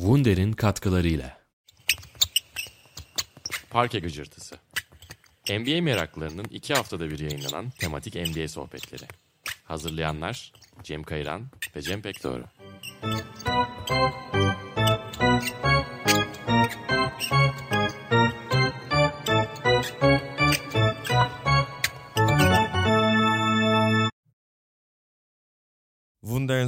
Wunder'in katkılarıyla. Parke Gıcırtısı NBA meraklarının iki haftada bir yayınlanan tematik NBA sohbetleri. Hazırlayanlar Cem Kayran ve Cem Pekdoğru. Wunder'in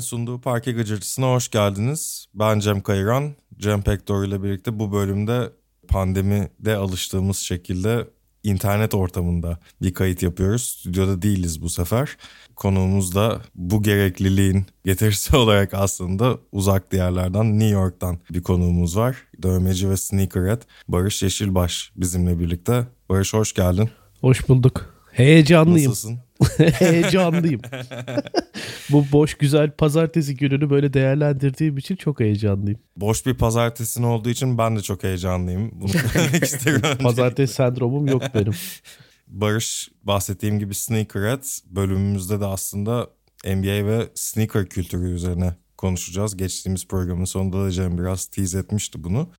sunduğu Parke Gıcırtısı'na hoş geldiniz. Ben Cem Kayıran. Cem Pektor ile birlikte bu bölümde pandemide alıştığımız şekilde internet ortamında bir kayıt yapıyoruz. Stüdyoda değiliz bu sefer. Konuğumuz da bu gerekliliğin getirisi olarak aslında uzak diyarlardan New York'tan bir konuğumuz var. Dövmeci ve sneakerhead Barış Yeşilbaş bizimle birlikte. Barış hoş geldin. Hoş bulduk. Heyecanlıyım. Nasılsın? Heyecanlıyım. Bu boş güzel pazartesi gününü böyle değerlendirdiğim için çok heyecanlıyım. Boş bir pazartesin olduğu için ben de çok heyecanlıyım. Bunu söylemek isterim. Pazartesi sendromum yok benim. Barış bahsettiğim gibi Sneakerhead bölümümüzde de aslında NBA ve sneaker kültürü üzerine konuşacağız. Geçtiğimiz programın sonunda da Cem biraz tease etmişti bunu.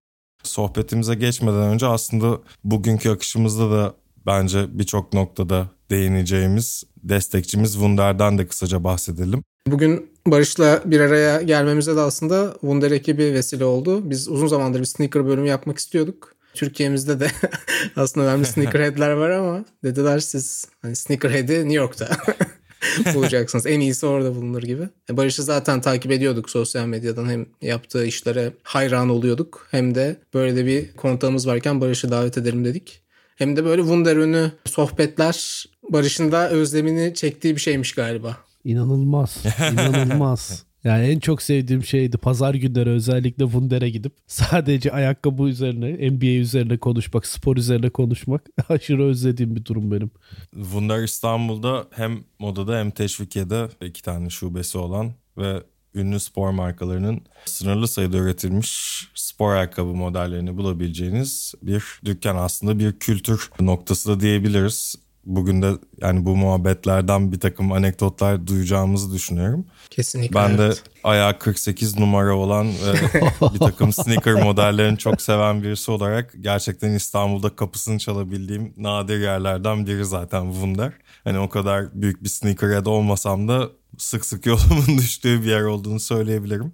Sohbetimize geçmeden önce aslında bugünkü akışımızda da bence birçok noktada değineceğimiz destekçimiz Wunder'den de kısaca bahsedelim. Bugün Barış'la bir araya gelmemize de aslında Wunder ekibi vesile oldu. Biz uzun zamandır bir sneaker bölümü yapmak istiyorduk. Türkiye'mizde de aslında önemli sneakerhead'ler var ama dediler siz hani sneakerhead'i New York'ta bulacaksınız. En iyisi orada bulunur gibi. E, Barış'ı zaten takip ediyorduk sosyal medyadan. Hem yaptığı işlere hayran oluyorduk. Hem de böyle de bir kontağımız varken Barış'ı davet edelim dedik. Hem de böyle Wunder önü sohbetler Barış'ın da özlemini çektiği bir şeymiş galiba. İnanılmaz. İnanılmaz. Yani en çok sevdiğim şeydi pazar günleri özellikle Wunder'e gidip sadece ayakkabı üzerine, NBA üzerine konuşmak, spor üzerine konuşmak aşırı özlediğim bir durum benim. Wunder İstanbul'da hem modada hem teşvikiyede iki tane şubesi olan ve ünlü spor markalarının sınırlı sayıda üretilmiş spor ayakkabı modellerini bulabileceğiniz bir dükkan aslında bir kültür noktası da diyebiliriz. Bugün de yani bu muhabbetlerden bir takım anekdotlar duyacağımızı düşünüyorum. Kesinlikle. Ben de evet. ayağı 48 numara olan ve bir takım sneaker modellerini çok seven birisi olarak gerçekten İstanbul'da kapısını çalabildiğim nadir yerlerden biri zaten Wunder. Hani o kadar büyük bir sneakerhead olmasam da sık sık yolumun düştüğü bir yer olduğunu söyleyebilirim.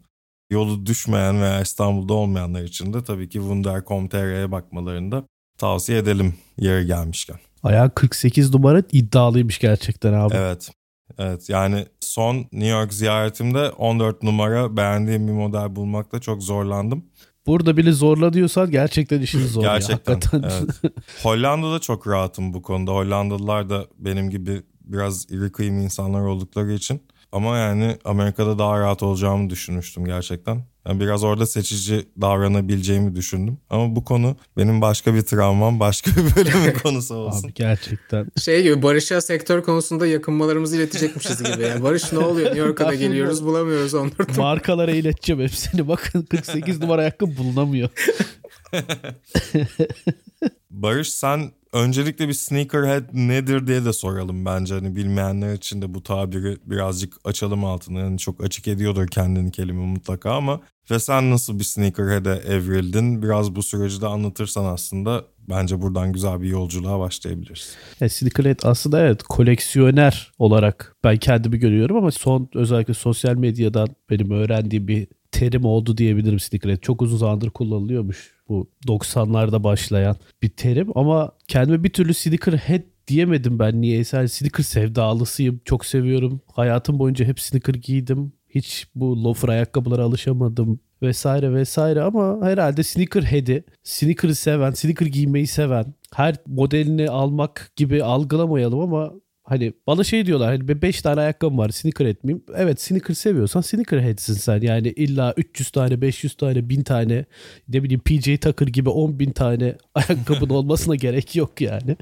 Yolu düşmeyen veya İstanbul'da olmayanlar için de tabii ki Wunder.com.tr'ye bakmalarını da tavsiye edelim yeri gelmişken. Ayağı 48 numara iddialıymış gerçekten abi. Evet. Evet yani son New York ziyaretimde 14 numara beğendiğim bir model bulmakta çok zorlandım. Burada bile zorla diyorsan gerçekten işin zor Gerçekten. ya. Hakikaten. Evet. Hollanda'da çok rahatım bu konuda. Hollandalılar da benim gibi biraz iri kıyım insanlar oldukları için. Ama yani Amerika'da daha rahat olacağımı düşünmüştüm gerçekten. Biraz orada seçici davranabileceğimi düşündüm. Ama bu konu benim başka bir travmam, başka bir bölümün konusu olsun. Abi gerçekten. Şey gibi Barış'a sektör konusunda yakınmalarımızı iletecekmişiz gibi. Yani Barış ne oluyor? New York'a da geliyoruz bulamıyoruz onları. Markalara ileteceğim hepsini. Bakın 48 numara ayakkabı bulunamıyor. Barış sen öncelikle bir sneakerhead nedir diye de soralım bence. Hani bilmeyenler için de bu tabiri birazcık açalım altını. Yani çok açık ediyordur kendini kelime mutlaka ama ve sen nasıl bir sneakerhead'e evrildin? Biraz bu süreci de anlatırsan aslında bence buradan güzel bir yolculuğa başlayabiliriz. Ya Sneakerhead aslında evet koleksiyoner olarak ben kendimi görüyorum ama son özellikle sosyal medyadan benim öğrendiğim bir terim oldu diyebilirim Sneakerhead. Çok uzun zamandır kullanılıyormuş bu 90'larda başlayan bir terim ama kendime bir türlü Sneakerhead diyemedim ben niyeyse. Yani sneaker sevdalısıyım. Çok seviyorum. Hayatım boyunca hep sneaker giydim. Hiç bu loafer ayakkabılara alışamadım vesaire vesaire ama herhalde sneakerhead'i, sneaker'ı seven, sneaker giymeyi seven, her modelini almak gibi algılamayalım ama Hani bana şey diyorlar hani 5 tane ayakkabım var sneaker etmeyeyim. Evet sneaker seviyorsan sneakerhead'sin sen. Yani illa 300 tane 500 tane 1000 tane ne bileyim PJ Tucker gibi 10 bin tane ayakkabın olmasına gerek yok yani.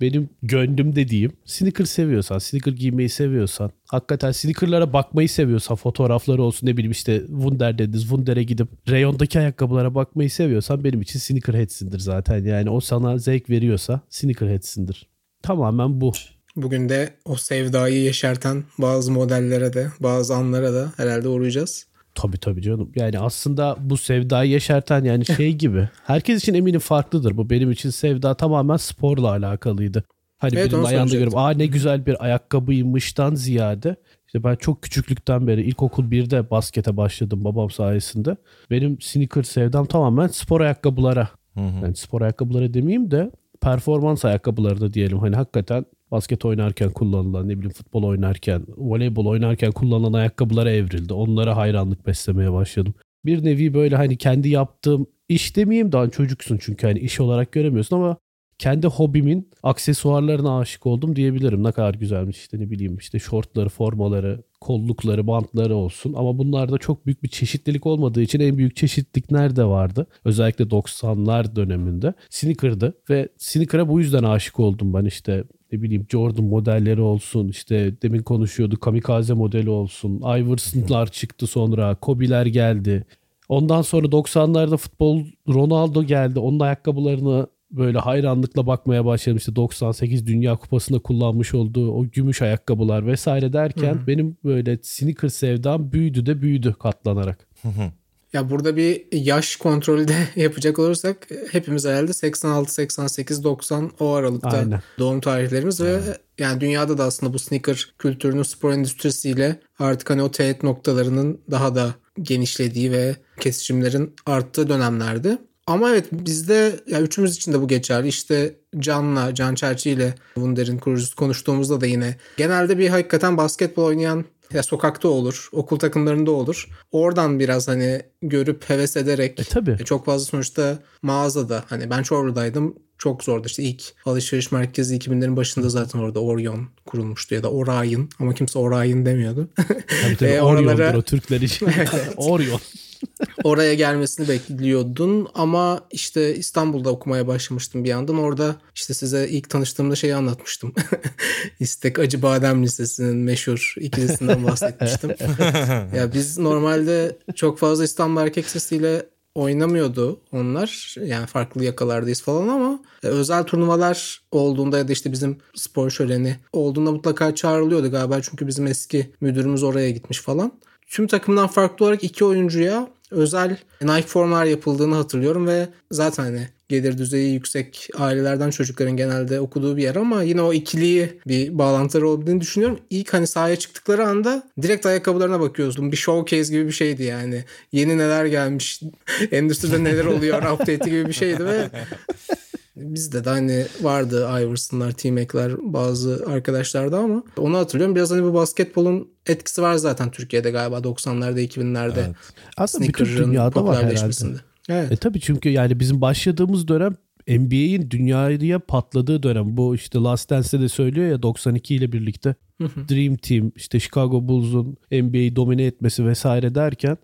Benim gönlüm dediğim sneaker seviyorsan sneaker giymeyi seviyorsan hakikaten sneakerlara bakmayı seviyorsan fotoğrafları olsun ne bileyim işte Wunder dediniz Wunder'e gidip reyondaki ayakkabılara bakmayı seviyorsan benim için sneakerhead'sindir zaten. Yani o sana zevk veriyorsa sneakerhead'sindir. Tamamen bu. Bugün de o sevdayı yeşerten bazı modellere de bazı anlara da herhalde uğrayacağız. Tabii tabii canım. Yani aslında bu sevdayı yaşartan yani şey gibi. Herkes için eminim farklıdır bu. Benim için sevda tamamen sporla alakalıydı. Hani Evet, birinin ayağında görüp aa ne güzel bir ayakkabıymıştan ziyade işte ben çok küçüklükten beri ilkokul 1'de baskete başladım babam sayesinde. Benim sneaker sevdam tamamen spor ayakkabılara. Yani spor ayakkabıları demeyeyim de performans ayakkabıları da diyelim. Hani hakikaten basket oynarken kullanılan ne bileyim futbol oynarken, voleybol oynarken kullanılan ayakkabılara evrildi. Onlara hayranlık beslemeye başladım. Bir nevi böyle hani kendi yaptığım iş demeyeyim daha çocuksun çünkü hani iş olarak göremiyorsun ama kendi hobimin aksesuarlarına aşık oldum diyebilirim. Ne kadar güzelmiş işte ne bileyim işte şortları, formaları, kollukları, bantları olsun. Ama bunlarda çok büyük bir çeşitlilik olmadığı için en büyük çeşitlilik nerede vardı? Özellikle 90'lar döneminde sneaker'dı ve sneaker'a bu yüzden aşık oldum ben işte ne bileyim Jordan modelleri olsun işte demin konuşuyorduk kamikaze modeli olsun Iverson'lar çıktı sonra Kobe'ler geldi Ondan sonra 90'larda futbol Ronaldo geldi. Onun ayakkabılarını böyle hayranlıkla bakmaya başladım. İşte 98 Dünya Kupası'nda kullanmış olduğu o gümüş ayakkabılar vesaire derken benim böyle sneaker sevdam büyüdü de büyüdü katlanarak. Ya burada bir yaş kontrolü de yapacak olursak hepimiz herhalde 86, 88, 90 o aralıkta Aynen. doğum tarihlerimiz ve yani dünyada da aslında bu sneaker kültürünün spor endüstrisiyle artık hani o teğet noktalarının daha da genişlediği ve kesişimlerin arttığı dönemlerdi. Ama evet bizde ya üçümüz için de bu geçerli. İşte Can'la, Can Çerçi ile Wunder'in kurucusu konuştuğumuzda da yine genelde bir hakikaten basketbol oynayan ya sokakta olur, okul takımlarında olur. Oradan biraz hani görüp heves ederek E tabii. e, çok fazla sonuçta mağazada hani ben Çorlu'daydım çok zordu işte ilk alışveriş merkezi 2000'lerin başında zaten orada Orion kurulmuştu ya da Orion ama kimse Orion demiyordu. Tabii tabii E, oralara- o Türkler için. Orion. Oraya gelmesini bekliyordun ama işte İstanbul'da okumaya başlamıştım bir yandan. Orada işte size ilk tanıştığımda şeyi anlatmıştım. İstek Acı Badem Lisesi'nin meşhur ikilisinden bahsetmiştim. ya biz normalde çok fazla İstanbul Erkek Sesi'yle oynamıyordu onlar. Yani farklı yakalardayız falan ama e, özel turnuvalar olduğunda ya da işte bizim spor şöleni olduğunda mutlaka çağrılıyordu galiba. Çünkü bizim eski müdürümüz oraya gitmiş falan. Tüm takımdan farklı olarak iki oyuncuya özel Nike formlar yapıldığını hatırlıyorum ve zaten hani gelir düzeyi yüksek ailelerden çocukların genelde okuduğu bir yer ama yine o ikiliyi bir bağlantıları olduğunu düşünüyorum. İlk hani sahaya çıktıkları anda direkt ayakkabılarına bakıyordum. Bir showcase gibi bir şeydi yani. Yeni neler gelmiş, endüstride neler oluyor update'i gibi bir şeydi ve Bizde de hani vardı Iverson'lar, T-Mac'ler bazı arkadaşlarda ama onu hatırlıyorum. Biraz hani bu basketbolun etkisi var zaten Türkiye'de galiba 90'larda 2000'lerde. Evet. Aslında bütün dünyada var herhalde. Evet. E tabii çünkü yani bizim başladığımız dönem NBA'in dünyaya patladığı dönem. Bu işte Last Dance'de de söylüyor ya 92 ile birlikte Dream Team işte Chicago Bulls'un NBA'yi domine etmesi vesaire derken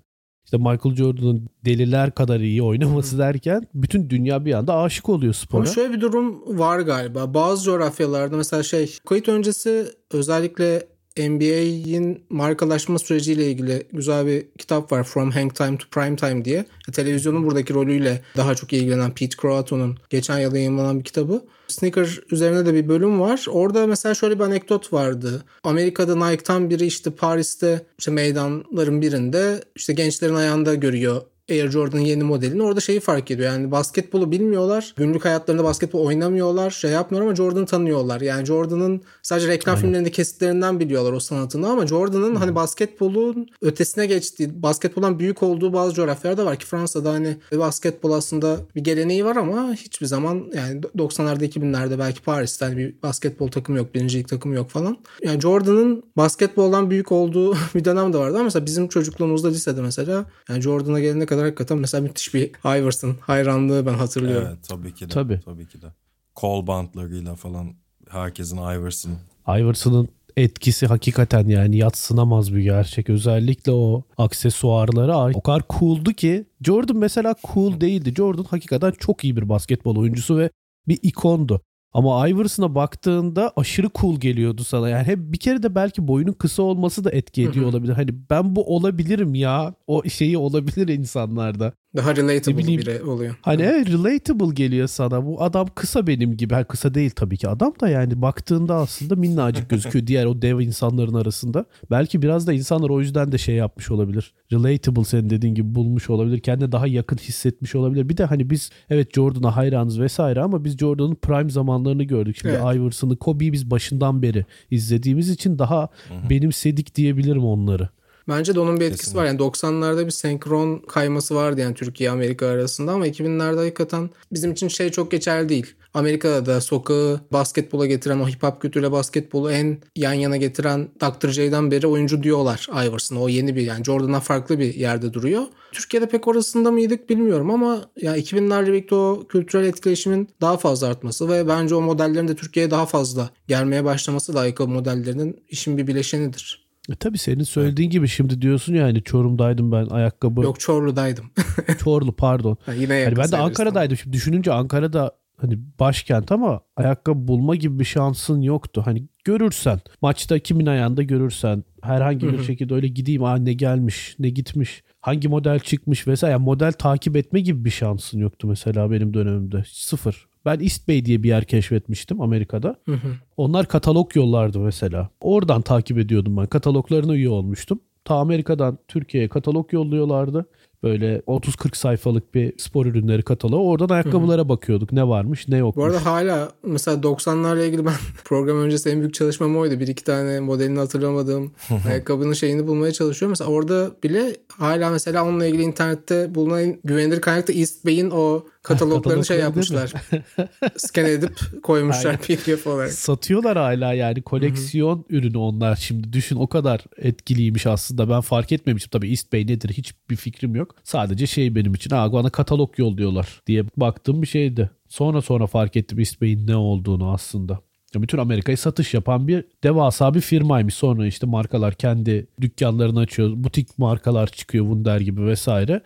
işte Michael Jordan'ın deliler kadar iyi oynaması derken bütün dünya bir anda aşık oluyor spora. Ama şöyle bir durum var galiba. Bazı coğrafyalarda mesela şey kayıt öncesi özellikle NBA'in markalaşma süreciyle ilgili güzel bir kitap var From Hang Time to Prime Time diye. Televizyonun buradaki rolüyle daha çok ilgilenen Pete Croato'nun geçen yıl yayınlanan bir kitabı. Sneaker üzerine de bir bölüm var. Orada mesela şöyle bir anekdot vardı. Amerika'da Nike'tan biri işte Paris'te işte meydanların birinde işte gençlerin ayağında görüyor Air Jordan'ın yeni modelini orada şeyi fark ediyor. Yani basketbolu bilmiyorlar. Günlük hayatlarında basketbol oynamıyorlar. Şey yapmıyorlar ama Jordan'ı tanıyorlar. Yani Jordan'ın sadece reklam filmlerinde kesitlerinden biliyorlar o sanatını ama Jordan'ın hani basketbolun ötesine geçtiği, basketboldan büyük olduğu bazı coğrafyalarda var ki Fransa'da hani basketbol aslında bir geleneği var ama hiçbir zaman yani 90'larda 2000'lerde belki Paris'te hani bir basketbol takımı yok, birincilik takımı yok falan. Yani Jordan'ın basketboldan büyük olduğu bir dönem de vardı ama mesela bizim çocukluğumuzda lisede mesela yani Jordan'a gelene kadar hakikaten mesela müthiş bir Iverson hayranlığı ben hatırlıyorum. Evet tabii ki de. Tabii. Tabii ki de. Kol bantlarıyla falan herkesin Iverson. Iverson'ın etkisi hakikaten yani yatsınamaz bir gerçek. Özellikle o aksesuarları ay o kadar cool'du ki Jordan mesela cool değildi. Jordan hakikaten çok iyi bir basketbol oyuncusu ve bir ikondu. Ama Iverson'a baktığında aşırı cool geliyordu sana. Yani hep bir kere de belki boyunun kısa olması da etki ediyor olabilir. Hani ben bu olabilirim ya. O şeyi olabilir insanlarda. Daha relatable Ne bileyim. biri oluyor. Hani evet, relatable geliyor sana. Bu adam kısa benim gibi. Ha, kısa değil tabii ki. Adam da yani baktığında aslında minnacık gözüküyor diğer o dev insanların arasında. Belki biraz da insanlar o yüzden de şey yapmış olabilir. Relatable senin dediğin gibi bulmuş olabilir. Kendine daha yakın hissetmiş olabilir. Bir de hani biz evet Jordan'a hayranız vesaire ama biz Jordan'ın prime zamanlarını gördük. Şimdi Evet. Iverson'ı, Kobe'yi biz başından beri izlediğimiz için daha benimsedik diyebilirim onları. Bence de onun bir etkisi var. Yani 90'larda bir senkron kayması vardı yani Türkiye Amerika arasında ama 2000'lerde hakikaten bizim için şey çok geçerli değil. Amerika'da da sokağı basketbola getiren o hip hop kültürüyle basketbolu en yan yana getiren Dr. J'den beri oyuncu diyorlar Iverson'a. O yeni bir yani Jordan'dan farklı bir yerde duruyor. Türkiye'de pek orasında mıydık bilmiyorum ama ya 2000'lerle birlikte o kültürel etkileşimin daha fazla artması ve bence o modellerin de Türkiye'ye daha fazla gelmeye başlaması da ayakkabı modellerinin işin bir bileşenidir. E tabii senin söylediğin gibi şimdi diyorsun ya hani Çorum'daydım ben ayakkabı. Yok Çorlu'daydım. Çorlu pardon. Ha, yine Yani ben de Ankara'daydım. Şimdi düşününce Ankara'da hani başkent ama ayakkabı bulma gibi bir şansın yoktu. Hani görürsen maçta kimin ayağında görürsen herhangi bir şekilde öyle gideyim aa ne gelmiş ne gitmiş hangi model çıkmış vesaire yani model takip etme gibi bir şansın yoktu mesela benim dönemimde sıfır. Ben East Bay diye bir yer keşfetmiştim Amerika'da. Hı hı. Onlar katalog yollardı mesela. Oradan takip ediyordum ben. Kataloglarına üye olmuştum. Ta Amerika'dan Türkiye'ye katalog yolluyorlardı. Böyle 30-40 sayfalık bir spor ürünleri kataloğu. Oradan ayakkabılara bakıyorduk. Ne varmış ne yokmuş. Bu arada hala mesela 90'larla ilgili ben program öncesi en büyük çalışmam oydu. Bir iki tane modelini hatırlamadığım ayakkabının şeyini bulmaya çalışıyorum. Mesela orada bile hala mesela onunla ilgili internette bulunan en güvenilir kaynak da East Bay'in o kataloglarını şey yapmışlar. Scan edip koymuşlar PDF olarak. Satıyorlar hala yani koleksiyon ürünü onlar. Şimdi düşün o kadar etkiliymiş aslında. Ben fark etmemiştim. Tabii East Bay nedir? Hiçbir fikrim yok. Sadece şey benim için ha bana katalog yolluyorlar diye baktığım bir şeydi. Sonra sonra fark ettim East Bay'in ne olduğunu aslında bütün Amerika'ya satış yapan bir devasa bir firmaymış. Sonra işte markalar kendi dükkanlarını açıyor. Butik markalar çıkıyor Wunder gibi vesaire.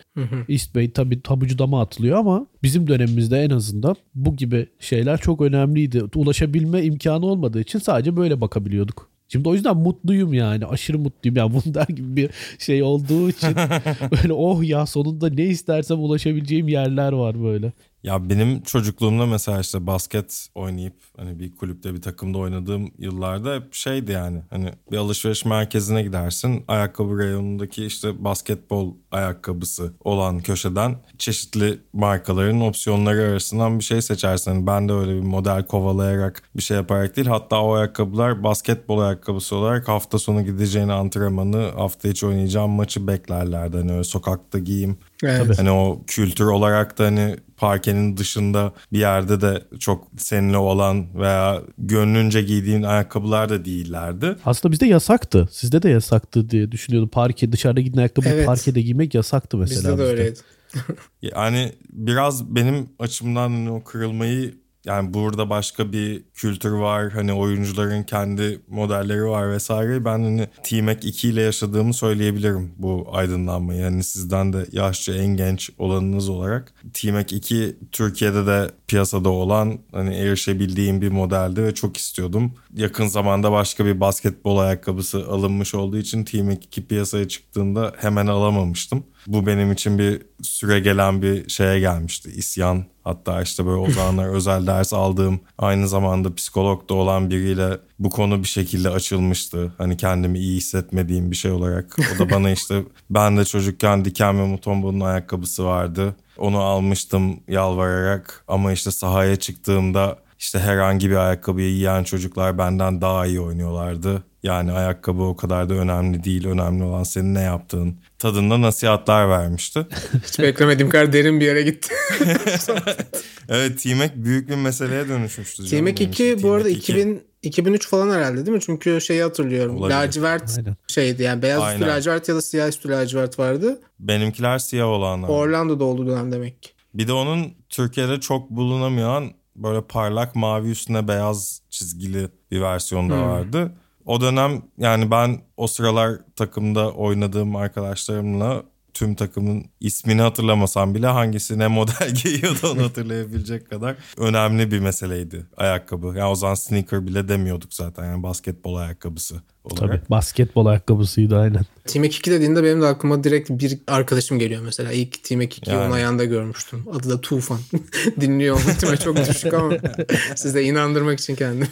East Bay tabii tabucu dama atılıyor ama bizim dönemimizde en azından bu gibi şeyler çok önemliydi. Ulaşabilme imkanı olmadığı için sadece böyle bakabiliyorduk. Şimdi o yüzden mutluyum yani. Aşırı mutluyum. Yani Wunder gibi bir şey olduğu için böyle oh ya sonunda ne istersem ulaşabileceğim yerler var böyle. Ya benim çocukluğumda mesela işte basket oynayıp hani bir kulüpte bir takımda oynadığım yıllarda hep şeydi yani hani bir alışveriş merkezine gidersin ayakkabı reyonundaki işte basketbol ayakkabısı olan köşeden çeşitli markaların opsiyonları arasından bir şey seçersin. Hani ben de öyle bir model kovalayarak bir şey yaparak değil hatta o ayakkabılar basketbol ayakkabısı olarak hafta sonu gideceğin antrenmanı hafta içi oynayacağım maçı beklerlerdi. Hani öyle sokakta giyeyim Evet. Hani o kültür olarak da hani parkenin dışında bir yerde de çok seninle olan veya gönlünce giydiğin ayakkabılar da değillerdi. Aslında bizde yasaktı. Sizde de yasaktı diye düşünüyordum. Parke dışarıda giden ayakkabı Evet. parkede giymek yasaktı mesela. Bizde de öyleydi. Yani biraz benim açımdan hani o kırılmayı yani burada başka bir kültür var. Hani oyuncuların kendi modelleri var vesaire. Ben hani T-Mac 2 ile yaşadığımı söyleyebilirim bu aydınlanmayı. Yani sizden de yaşça en genç olanınız olarak. T-Mac 2 Türkiye'de de piyasada olan hani erişebildiğim bir modeldi ve çok istiyordum. Yakın zamanda başka bir basketbol ayakkabısı alınmış olduğu için T-Mac 2 piyasaya çıktığında hemen alamamıştım. Bu benim için bir süre gelen bir şeye gelmişti. İsyan. Hatta işte böyle o zamanlar özel ders aldığım aynı zamanda psikolog da olan biriyle bu konu bir şekilde açılmıştı. Hani kendimi iyi hissetmediğim bir şey olarak. O da bana işte ben de çocukken Diken ve Mutombo'nun ayakkabısı vardı. Onu almıştım yalvararak ama işte sahaya çıktığımda işte herhangi bir ayakkabıyı yiyen çocuklar benden daha iyi oynuyorlardı. Yani ayakkabı o kadar da önemli değil. Önemli olan senin ne yaptığın. Tadında nasihatler vermişti. Hiç beklemediğim kadar derin bir yere gitti. Evet T-Mac büyük bir meseleye dönüşmüştü. T-Mac benim 2 için. bu arada T-Mac 2. 2000 2003 falan herhalde değil mi? Çünkü şeyi hatırlıyorum. Olabilir. Lacivert Aynen. şeydi yani beyaz üstü lacivert ya da siyah üstü lacivert vardı. Benimkiler siyah olanlar. Orlando'da olduğu dönem demek ki. Bir de onun Türkiye'de çok bulunamayan böyle parlak mavi üstüne beyaz çizgili bir versiyonu da vardı. O dönem yani ben o sıralar takımda oynadığım arkadaşlarımla tüm takımın ismini hatırlamasam bile hangisi ne model giyiyordu onu hatırlayabilecek kadar önemli bir meseleydi ayakkabı. Yani o zaman sneaker bile demiyorduk zaten yani basketbol ayakkabısı olarak. Tabii basketbol ayakkabısıydı aynen. Team 2 dediğinde benim de aklıma direkt bir arkadaşım geliyor mesela. İlk Team 2'yi Yani. onun ayağında görmüştüm. Adı da Tufan. Dinliyor ihtimali çok düşük ama siz de inandırmak için kendim.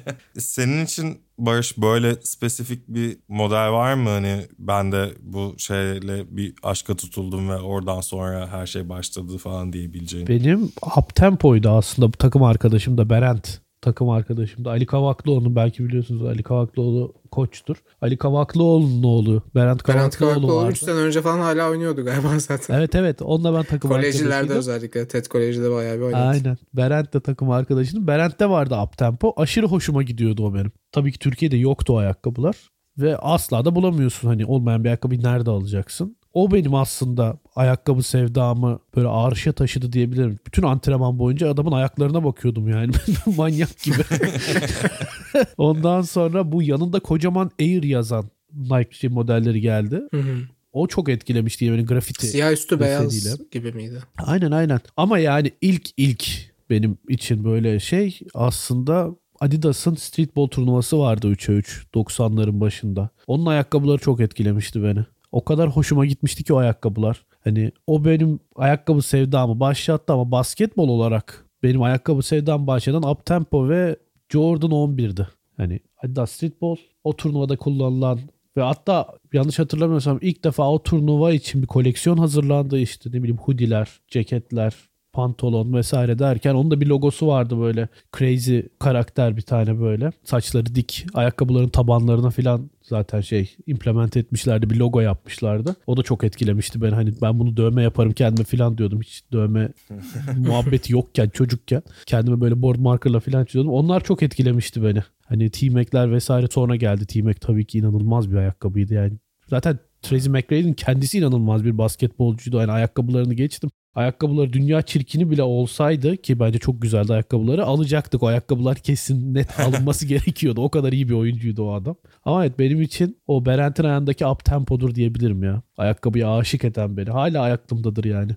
Senin için Barış böyle spesifik bir model var mı? Hani ben de bu şeyle bir aşka tutuldum ve oradan sonra her şey başladı falan diyebileceğin. Benim up tempoydu aslında bu takım arkadaşım da Berent. Takım arkadaşım da Ali Kavaklıoğlu belki biliyorsunuz Ali Kavaklıoğlu koçtur. Ali Kavaklıoğlu'nun oğlu Berent Kavaklıoğlu Kavaklıoğlu vardı. 3 sene önce falan hala oynuyordu galiba zaten. Evet evet onunla ben takım arkadaşıydım. özellikle. TED Koleji'de bayağı bir oynadı. Aynen. Berent de takım arkadaşının. Berent'te vardı up tempo. Aşırı hoşuma gidiyordu o benim. Tabii ki Türkiye'de yoktu o ayakkabılar. Ve asla da bulamıyorsun. Hani olmayan bir ayakkabıyı nerede alacaksın? O benim aslında ayakkabı sevdamı böyle arşa taşıdı diyebilirim. Bütün antrenman boyunca adamın ayaklarına bakıyordum yani. Manyak gibi. Ondan sonra bu yanında kocaman Air yazan Nike modelleri geldi. Hı hı. O çok etkilemişti yani grafiti. Siyah üstü beyaz gibi miydi? Aynen aynen. Ama yani ilk ilk benim için böyle şey aslında Adidas'ın streetball turnuvası vardı 3'e 3 90'ların başında. Onun ayakkabıları çok etkilemişti beni. O kadar hoşuma gitmişti ki o ayakkabılar. Hani o benim ayakkabı sevdamı başlattı ama basketbol olarak benim ayakkabı sevdam başlayan up tempo ve Jordan 11'di. Hani Adidas Streetball o turnuvada kullanılan ve hatta yanlış hatırlamıyorsam ilk defa o turnuva için bir koleksiyon hazırlandı işte ne bileyim hoodiler, ceketler, pantolon vesaire derken onun da bir logosu vardı böyle crazy karakter bir tane böyle. Saçları dik, ayakkabıların tabanlarına falan zaten şey implement etmişlerdi bir logo yapmışlardı. O da çok etkilemişti beni hani ben bunu dövme yaparım kendime falan diyordum. Hiç dövme muhabbeti yokken çocukken kendime böyle board markerla falan çiziyordum. Onlar çok etkilemişti beni. Hani T-Mac'ler vesaire sonra geldi. T-Mac tabii ki inanılmaz bir ayakkabıydı yani. Zaten Tracy McGrady'nin kendisi inanılmaz bir basketbolcuydu. Yani ayakkabılarını geçtim. Ayakkabıları dünya çirkini bile olsaydı ki bence çok güzeldi ayakkabıları alacaktık. O ayakkabılar kesin net alınması gerekiyordu. O kadar iyi bir oyuncuydu o adam. Ama evet benim için o Berent'in ayağındaki up tempodur diyebilirim ya. Ayakkabıya aşık eden beni. Hala ayaklımdadır yani.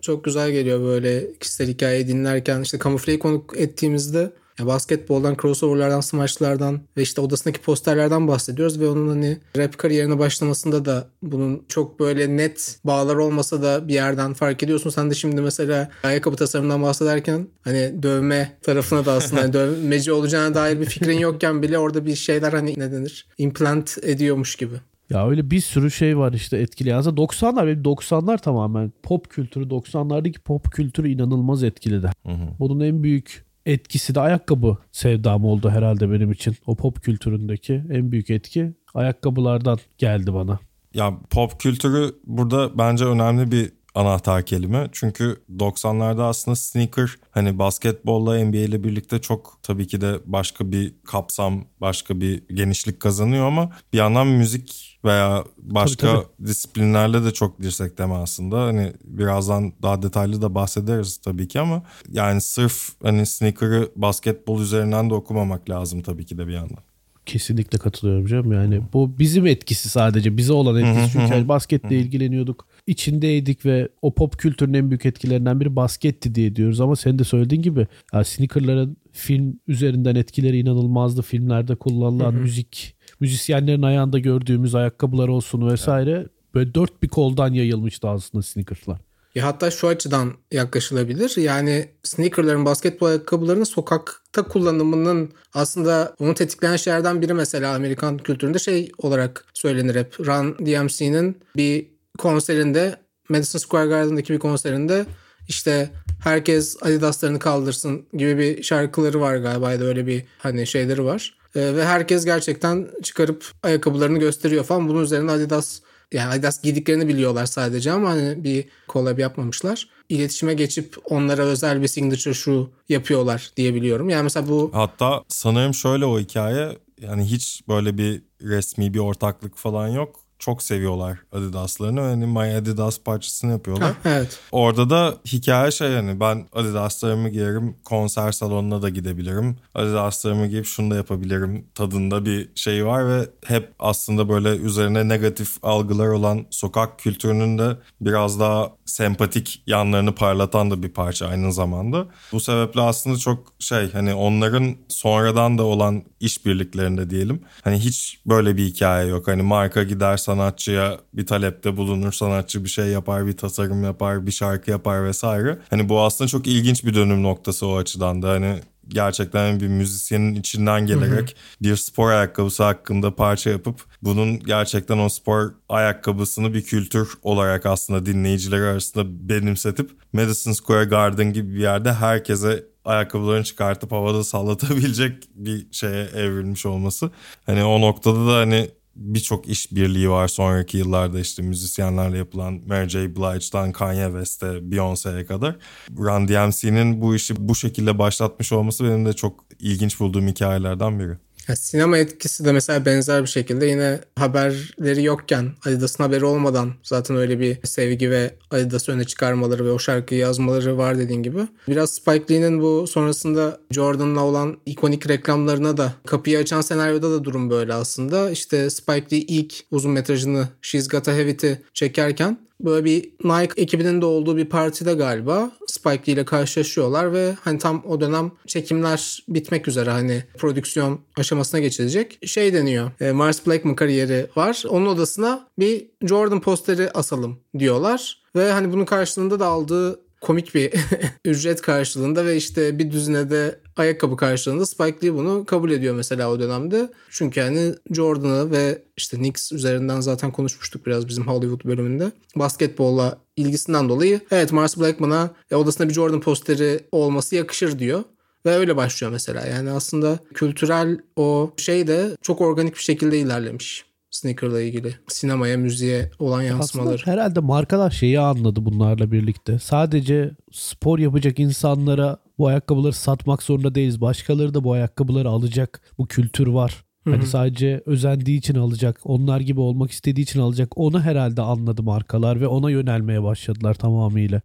Çok güzel geliyor böyle kişisel hikayeyi dinlerken. işte kamufleyi konuk ettiğimizde ya basketboldan, crossoverlardan, smaçlardan ve işte odasındaki posterlerden bahsediyoruz ve onun hani rap kariyerine başlamasında da bunun çok böyle net bağlar olmasa da bir yerden fark ediyorsun. Sen de şimdi mesela ayakkabı tasarımından bahsederken hani dövme tarafına da aslında hani dövmeci olacağına dair bir fikrin yokken bile orada bir şeyler hani ne denir? implant ediyormuş gibi. Ya öyle bir sürü şey var işte etkileyen. Aslında 90'lar benim 90'lar tamamen pop kültürü 90'lardaki pop kültürü inanılmaz etkiledi. Bunun en büyük etkisi de ayakkabı sevdam oldu herhalde benim için. O pop kültüründeki en büyük etki ayakkabılardan geldi bana. Ya pop kültürü burada bence önemli bir anahtar kelime. Çünkü 90'larda aslında sneaker hani basketbolla NBA ile birlikte çok tabii ki de başka bir kapsam, başka bir genişlik kazanıyor ama bir yandan müzik veya başka Tabii, disiplinlerle de çok dirsekleme aslında. Hani birazdan daha detaylı da bahsederiz tabii ki ama yani sırf hani sneaker'ı basketbol üzerinden de okumamak lazım tabii ki de bir yandan. Kesinlikle katılıyorum canım. Yani bu bizim etkisi sadece. Bize olan etkisi. Çünkü yani basketle ilgileniyorduk. içindeydik ve o pop kültürün en büyük etkilerinden biri basketti diye diyoruz. Ama senin de söylediğin gibi ya sneakerların film üzerinden etkileri inanılmazdı. Filmlerde kullanılan müzik, müzisyenlerin ayağında gördüğümüz ayakkabılar olsun vesaire. Böyle dört bir koldan yayılmıştı aslında sneakerlar. Ya hatta şu açıdan yaklaşılabilir. Yani sneakerların, basketbol ayakkabılarının sokakta kullanımının aslında onu tetikleyen şeylerden biri mesela Amerikan kültüründe şey olarak söylenir hep. Run DMC'nin bir konserinde Madison Square Garden'daki bir konserinde işte herkes Adidas'larını kaldırsın gibi bir şarkıları var galiba ya da öyle bir hani şeyleri var. Ee, ve herkes gerçekten çıkarıp ayakkabılarını gösteriyor falan. Bunun üzerine Adidas yani Adidas giydiklerini biliyorlar sadece ama hani bir collab yapmamışlar. İletişime geçip onlara özel bir signature shoe yapıyorlar diye biliyorum. Yani mesela bu Hatta sanırım şöyle o hikaye yani hiç böyle bir resmi bir ortaklık falan yok. Çok seviyorlar Adidas'larını. Hani My Adidas parçasını yapıyorlar. Evet. Orada da hikaye şey yani ben Adidas'larımı giyerim konser salonuna da gidebilirim. Adidas'larımı giyip şunu da yapabilirim tadında bir şey var ve hep aslında böyle üzerine negatif algılar olan sokak kültürünün de biraz daha sempatik yanlarını parlatan da bir parça aynı zamanda. Bu sebeple aslında çok şey hani onların sonradan da olan işbirliklerinde diyelim. Hani hiç böyle bir hikaye yok. Hani marka gider sanatçıya bir talepte bulunur. Sanatçı bir şey yapar, bir tasarım yapar, bir şarkı yapar vesaire. Hani bu aslında çok ilginç bir dönüm noktası o açıdan da. Hani gerçekten bir müzisyenin içinden gelerek bir spor ayakkabısı hakkında parça yapıp bunun gerçekten o spor ayakkabısını bir kültür olarak aslında dinleyicileri arasında benimsetip Madison Square Garden gibi bir yerde herkese ayakkabılarını çıkartıp havada sallatabilecek bir şeye evrilmiş olması. Hani o noktada da hani birçok işbirliği var sonraki yıllarda işte müzisyenlerle yapılan Mary J. Blige'dan Kanye West'e, Beyoncé'ye kadar. Run DMC'nin bu işi bu şekilde başlatmış olması benim de çok ilginç bulduğum hikayelerden biri. Sinema etkisi de mesela benzer bir şekilde yine haberleri yokken Adidas'ın haberi olmadan zaten öyle bir sevgi ve Adidas'ı öne çıkarmaları ve o şarkıyı yazmaları var dediğin gibi. Biraz Spike Lee'nin bu sonrasında Jordan'la olan ikonik reklamlarına da kapıyı açan senaryoda da durum böyle aslında. İşte Spike Lee ilk uzun metrajını She's Got a Habit'i çekerken böyle bir Nike ekibinin de olduğu bir partide galiba Spike Lee ile karşılaşıyorlar ve hani tam o dönem çekimler bitmek üzere hani prodüksiyon aşamasına geçilecek. Şey deniyor. E, Mars Blackman kariyeri var. Onun odasına bir Jordan posteri asalım diyorlar. Ve hani bunun karşılığında da aldığı komik bir ücret karşılığında ve işte bir düzine de ayakkabı karşılığında Spike Lee bunu kabul ediyor mesela o dönemde. Çünkü yani Jordan'ı ve işte Knicks üzerinden zaten konuşmuştuk biraz bizim Hollywood bölümünde. Basketbolla ilgisinden dolayı evet Mars Blackman'a e, odasında bir Jordan posteri olması yakışır diyor. Ve öyle başlıyor mesela. Yani aslında kültürel o şey de çok organik bir şekilde ilerlemiş sneaker'la ilgili. Sinemaya, müziğe olan yansımaları. Aslında herhalde markalar şeyi anladı bunlarla birlikte. Sadece spor yapacak insanlara bu ayakkabıları satmak zorunda değiliz. Başkaları da bu ayakkabıları alacak. Bu kültür var. Hani sadece özendiği için alacak, onlar gibi olmak istediği için alacak. Onu herhalde anladı markalar ve ona yönelmeye başladılar tamamıyla.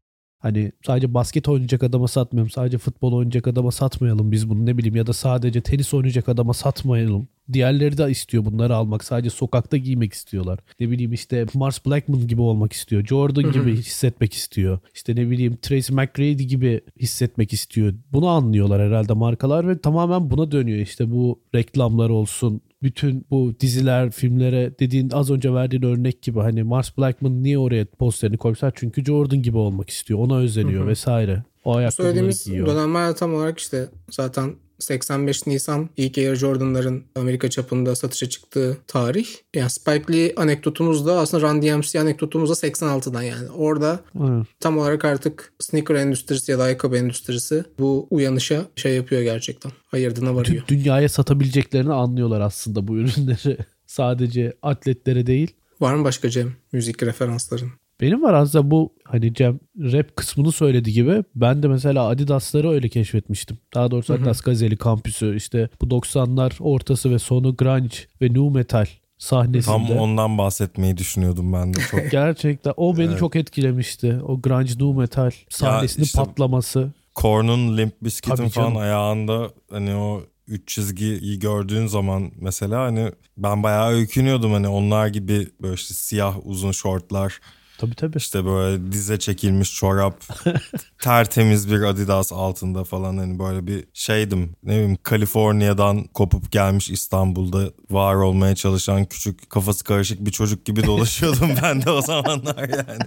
Hani sadece basket oynayacak adama satmayalım. Sadece futbol oynayacak adama satmayalım biz bunu ne bileyim ya da sadece tenis oynayacak adama satmayalım. Diğerleri de istiyor bunları almak. Sadece sokakta giymek istiyorlar. Ne bileyim işte Mars Blackman gibi olmak istiyor. Jordan gibi hissetmek istiyor. İşte ne bileyim Tracy McGrady gibi hissetmek istiyor. Bunu anlıyorlar herhalde markalar ve tamamen buna dönüyor. İşte bu reklamlar olsun, bütün bu diziler, filmlere dediğin az önce verdiğin örnek gibi hani Mars Blackman niye oraya posterini koymuşlar? Çünkü Jordan gibi olmak istiyor. Ona özeniyor vesaire. O ayakkabıları Söylediğimiz giyiyor. dönemler tam olarak işte zaten 85 Nisan ilk Air Jordan'ların Amerika çapında satışa çıktığı tarih. Yani Spike Lee anekdotumuz da aslında Run DMC anekdotumuz da 86'dan yani. Orada Evet. tam olarak artık sneaker endüstrisi ya da ayakkabı endüstrisi bu uyanışa şey yapıyor gerçekten. Ayırdığına varıyor. Tüm dünyaya satabileceklerini anlıyorlar aslında bu ürünleri. Sadece atletlere değil. Var mı başka Cem müzik referansların? Benim var aslında bu hani Cem rap kısmını söyledi gibi ben de mesela Adidas'ları öyle keşfetmiştim. Daha doğrusu Adidas Gazeli kampüsü işte bu 90'lar ortası ve sonu grunge ve nu metal sahnesinde. Tam ondan bahsetmeyi düşünüyordum ben de çok. Gerçekten o beni çok etkilemişti. O grunge nu metal sahnesinin işte- patlaması. Korn'un Limp Bizkit'in falan ayağında hani o üç çizgiyi gördüğün zaman mesela hani ben bayağı öykünüyordum hani onlar gibi böyle işte siyah uzun şortlar Tabii tabii. işte böyle dize çekilmiş çorap tertemiz bir Adidas altında falan hani böyle bir şeydim ne bileyim Kaliforniya'dan kopup gelmiş İstanbul'da var olmaya çalışan küçük kafası karışık bir çocuk gibi dolaşıyordum ben de o zamanlar yani.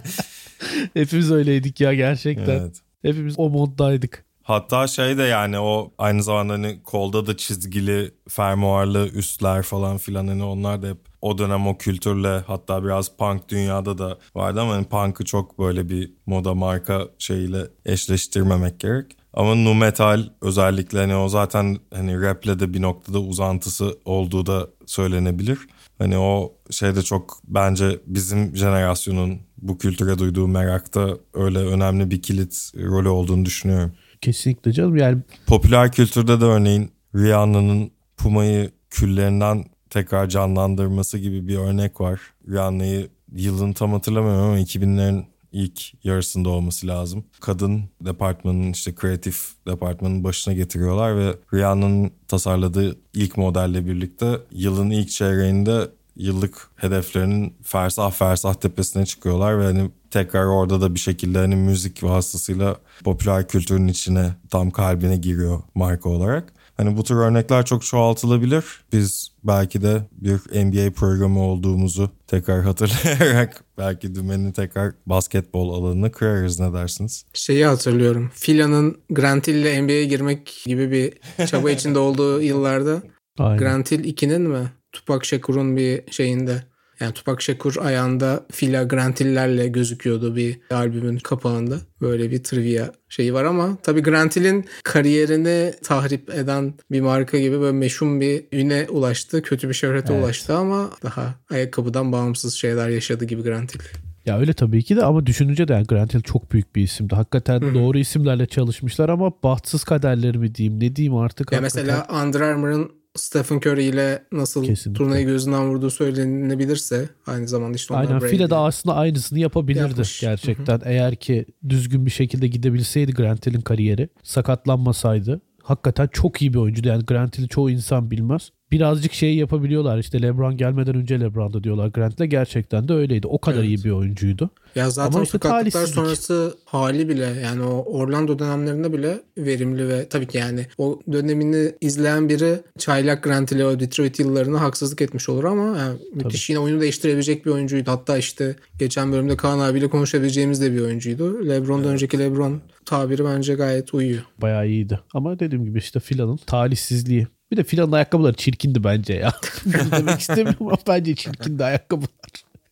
Hepimiz öyleydik ya gerçekten. Evet. Hepimiz o moddaydık. Hatta şey de yani o aynı zamanda hani kolda da çizgili fermuarlı üstler falan filan hani onlar da hep o dönem o kültürle hatta biraz punk dünyada da vardı ama hani punk'ı çok böyle bir moda marka şeyiyle eşleştirmemek gerek. Ama nu metal özellikle hani o zaten hani rap'le de bir noktada uzantısı olduğu da söylenebilir. Hani o şey de çok bence bizim jenerasyonun bu kültüre duyduğu merakta öyle önemli bir kilit rolü olduğunu düşünüyorum. Kesinlikle canım yani Popüler kültürde de örneğin Rihanna'nın Puma'yı küllerinden tekrar canlandırması gibi bir örnek var. Rihanna'yı yılını tam hatırlamıyorum ama 2000'lerin ilk yarısında olması lazım. Kadın departmanın işte kreatif departmanın başına getiriyorlar ve Rihanna'nın tasarladığı ilk modelle birlikte yılın ilk çeyreğinde yıllık hedeflerinin fersah fersah tepesine çıkıyorlar ve hani tekrar orada da bir şekilde hani müzik vasıtasıyla popüler kültürün içine tam kalbine giriyor marka olarak. Hani bu tür örnekler çok çoğaltılabilir. Biz belki de bir NBA programı olduğumuzu tekrar hatırlayarak belki dümeni tekrar basketbol alanına kırarız ne dersiniz? Şeyi hatırlıyorum. Fila'nın Grant Hill ile NBA'ye girmek gibi bir çaba içinde olduğu yıllarda Aynen. Grant Hill 2'nin mi? Tupac Shakur'un bir şeyinde. Yani Tupac Shakur ayağında Fila Grant Hill'lerle gözüküyordu bir albümün kapağında. Böyle bir trivia şeyi var ama tabii Grant Hill'in kariyerini tahrip eden bir marka gibi böyle meşhum bir üne ulaştı. Kötü bir şöhrete Evet. ulaştı ama daha ayakkabıdan bağımsız şeyler yaşadı gibi Grant Hill. Ya öyle tabii ki de ama düşününce de yani Grant Hill çok büyük bir isimdi. Hakikaten Hı hı. doğru isimlerle çalışmışlar ama bahtsız kaderleri mi diyeyim ne diyeyim artık. Ya hakikaten. mesela Under Armour'ın Stephen Curry ile nasıl Kesinlikle. turnayı gözünden vurduğu söylenebilirse aynı zamanda işte Aynen. File de aslında aynısını yapabilirdi Yapmış. gerçekten. Eğer ki düzgün bir şekilde gidebilseydi Grant Hill'in kariyeri sakatlanmasaydı. Hakikaten çok iyi bir oyuncuydu. Yani Grant Hill'i çoğu insan bilmez. Birazcık şey yapabiliyorlar işte LeBron gelmeden önce LeBron'da diyorlar. Grant Hill'e gerçekten de öyleydi. O kadar Evet. iyi bir oyuncuydu. Ya zaten Ama işte sakatlıklar sonrası hali bile yani o Orlando dönemlerinde bile verimli ve tabii ki yani o dönemini izleyen biri çaylak Grant ile o Detroit yıllarını haksızlık etmiş olur ama yani müthiş yine oyunu değiştirebilecek bir oyuncuydu. Hatta işte geçen bölümde Kaan abiyle konuşabileceğimiz de bir oyuncuydu. LeBron'dan önceki LeBron tabiri bence gayet uyuyor. Bayağı iyiydi. Ama dediğim gibi işte Fila'nın talihsizliği. Bir de Fila'nın ayakkabıları çirkindi bence ya. Bunu demek istemiyorum ama bence çirkindi ayakkabılar.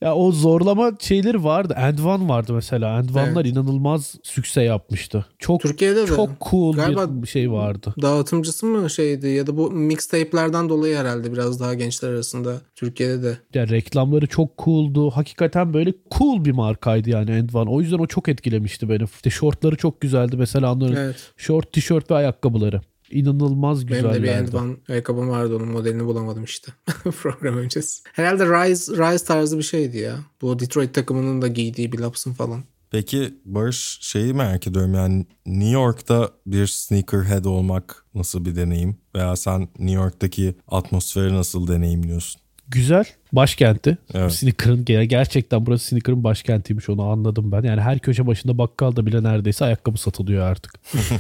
Ya o zorlama şeyleri vardı. And One vardı mesela. And One'lar inanılmaz sükse yapmıştı. Çok Türkiye'de de çok cool Galiba- bir şey vardı. dağıtımcısı mı şeydi ya da bu mixtape'lerden dolayı herhalde biraz daha gençler arasında Türkiye'de de. Ya reklamları çok cool'du. Hakikaten böyle cool bir markaydı yani And One. O yüzden o çok etkilemişti beni. İşte şortları çok güzeldi mesela onların. Evet. Şort, tişört ve ayakkabıları. İnanılmaz Benim de bir. Endvan ayakkabım vardı onun modelini bulamadım işte program öncesi. Herhalde Rise, Rise tarzı bir şeydi ya. Bu Detroit takımının da giydiği bir lapsın falan. Peki Barış şeyi merak ediyorum yani New York'ta bir sneakerhead olmak nasıl bir deneyim? Veya sen New York'taki atmosferi nasıl deneyimliyorsun? Güzel. Başkenti. Evet. Sneaker'ın ger- gerçekten burası sneaker'ın başkentiymiş onu anladım ben. Yani her köşe başında bakkalda bile neredeyse ayakkabı satılıyor artık.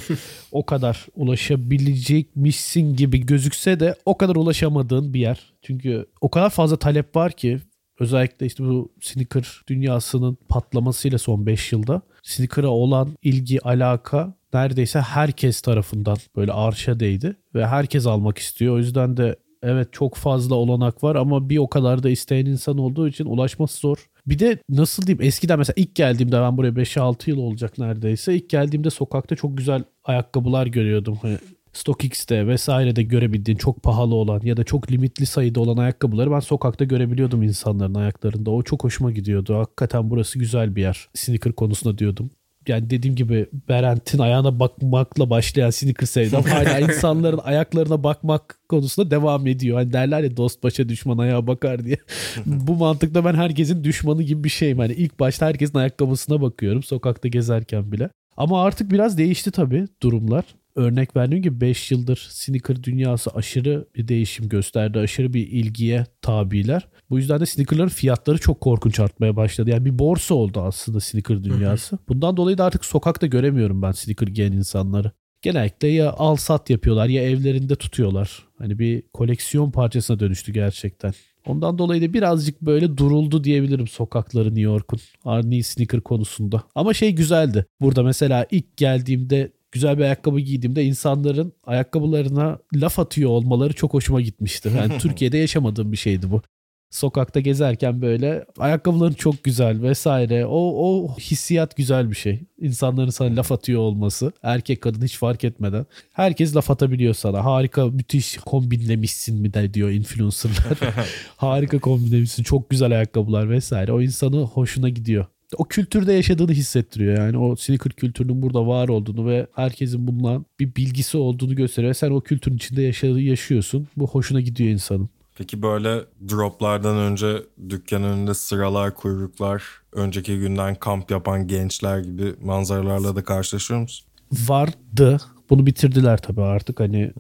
o kadar ulaşabilecekmişsin gibi gözükse de o kadar ulaşamadığın bir yer. Çünkü o kadar fazla talep var ki özellikle işte bu sneaker dünyasının patlamasıyla son 5 yılda sneaker'a olan ilgi, alaka neredeyse herkes tarafından böyle arşa değdi ve herkes almak istiyor. O yüzden de evet çok fazla olanak var ama bir o kadar da isteyen insan olduğu için ulaşması zor. Bir de nasıl diyeyim eskiden mesela ilk geldiğimde ben buraya 5-6 yıl olacak neredeyse. İlk geldiğimde sokakta çok güzel ayakkabılar görüyordum. Hani StockX'te vesairede görebildiğin çok pahalı olan ya da çok limitli sayıda olan ayakkabıları ben sokakta görebiliyordum insanların ayaklarında. O çok hoşuma gidiyordu. Hakikaten burası güzel bir yer. Sneaker konusunda diyordum. Yani dediğim gibi Berent'in ayağına bakmakla başlayan sneaker sevdam hala insanların ayaklarına bakmak konusunda devam ediyor. Hani derler ya dost başa düşman ayağa bakar diye. Bu mantıkla ben herkesin düşmanı gibi bir şeyim. Hani ilk başta herkesin ayakkabısına bakıyorum sokakta gezerken bile. Ama artık biraz değişti tabii durumlar. Örnek verdiğim gibi 5 yıldır sneaker dünyası aşırı bir değişim gösterdi. Aşırı bir ilgiye tabiler. Bu yüzden de sneakerların fiyatları çok korkunç artmaya başladı. Yani bir borsa oldu aslında sneaker dünyası. Bundan dolayı da artık sokakta göremiyorum ben sneaker giyen insanları. Genellikle ya al sat yapıyorlar ya evlerinde tutuyorlar. Hani bir koleksiyon parçasına dönüştü gerçekten. Ondan dolayı da birazcık böyle duruldu diyebilirim sokakları New York'un. Arni sneaker konusunda. Ama şey güzeldi. Burada mesela ilk geldiğimde güzel bir ayakkabı giydiğimde insanların ayakkabılarına laf atıyor olmaları çok hoşuma gitmişti. Yani Türkiye'de yaşamadığım bir şeydi bu. Sokakta gezerken böyle ayakkabıların çok güzel vesaire. O, o hissiyat güzel bir şey. İnsanların sana laf atıyor olması. Erkek kadın hiç fark etmeden. Herkes laf atabiliyor sana. Harika müthiş kombinlemişsin mi de diyor influencerlar. Harika kombinlemişsin. Çok güzel ayakkabılar vesaire. O insanı hoşuna gidiyor o kültürde yaşadığını hissettiriyor. Yani o sneaker kültürünün burada var olduğunu ve herkesin bundan bir bilgisi olduğunu gösteriyor. Sen o kültürün içinde yaşa- yaşıyorsun. Bu hoşuna gidiyor insanın. Peki böyle droplardan önce dükkan önünde sıralar, kuyruklar, önceki günden kamp yapan gençler gibi manzaralarla da karşılaşıyor musun? Vardı. Bunu bitirdiler tabii artık hani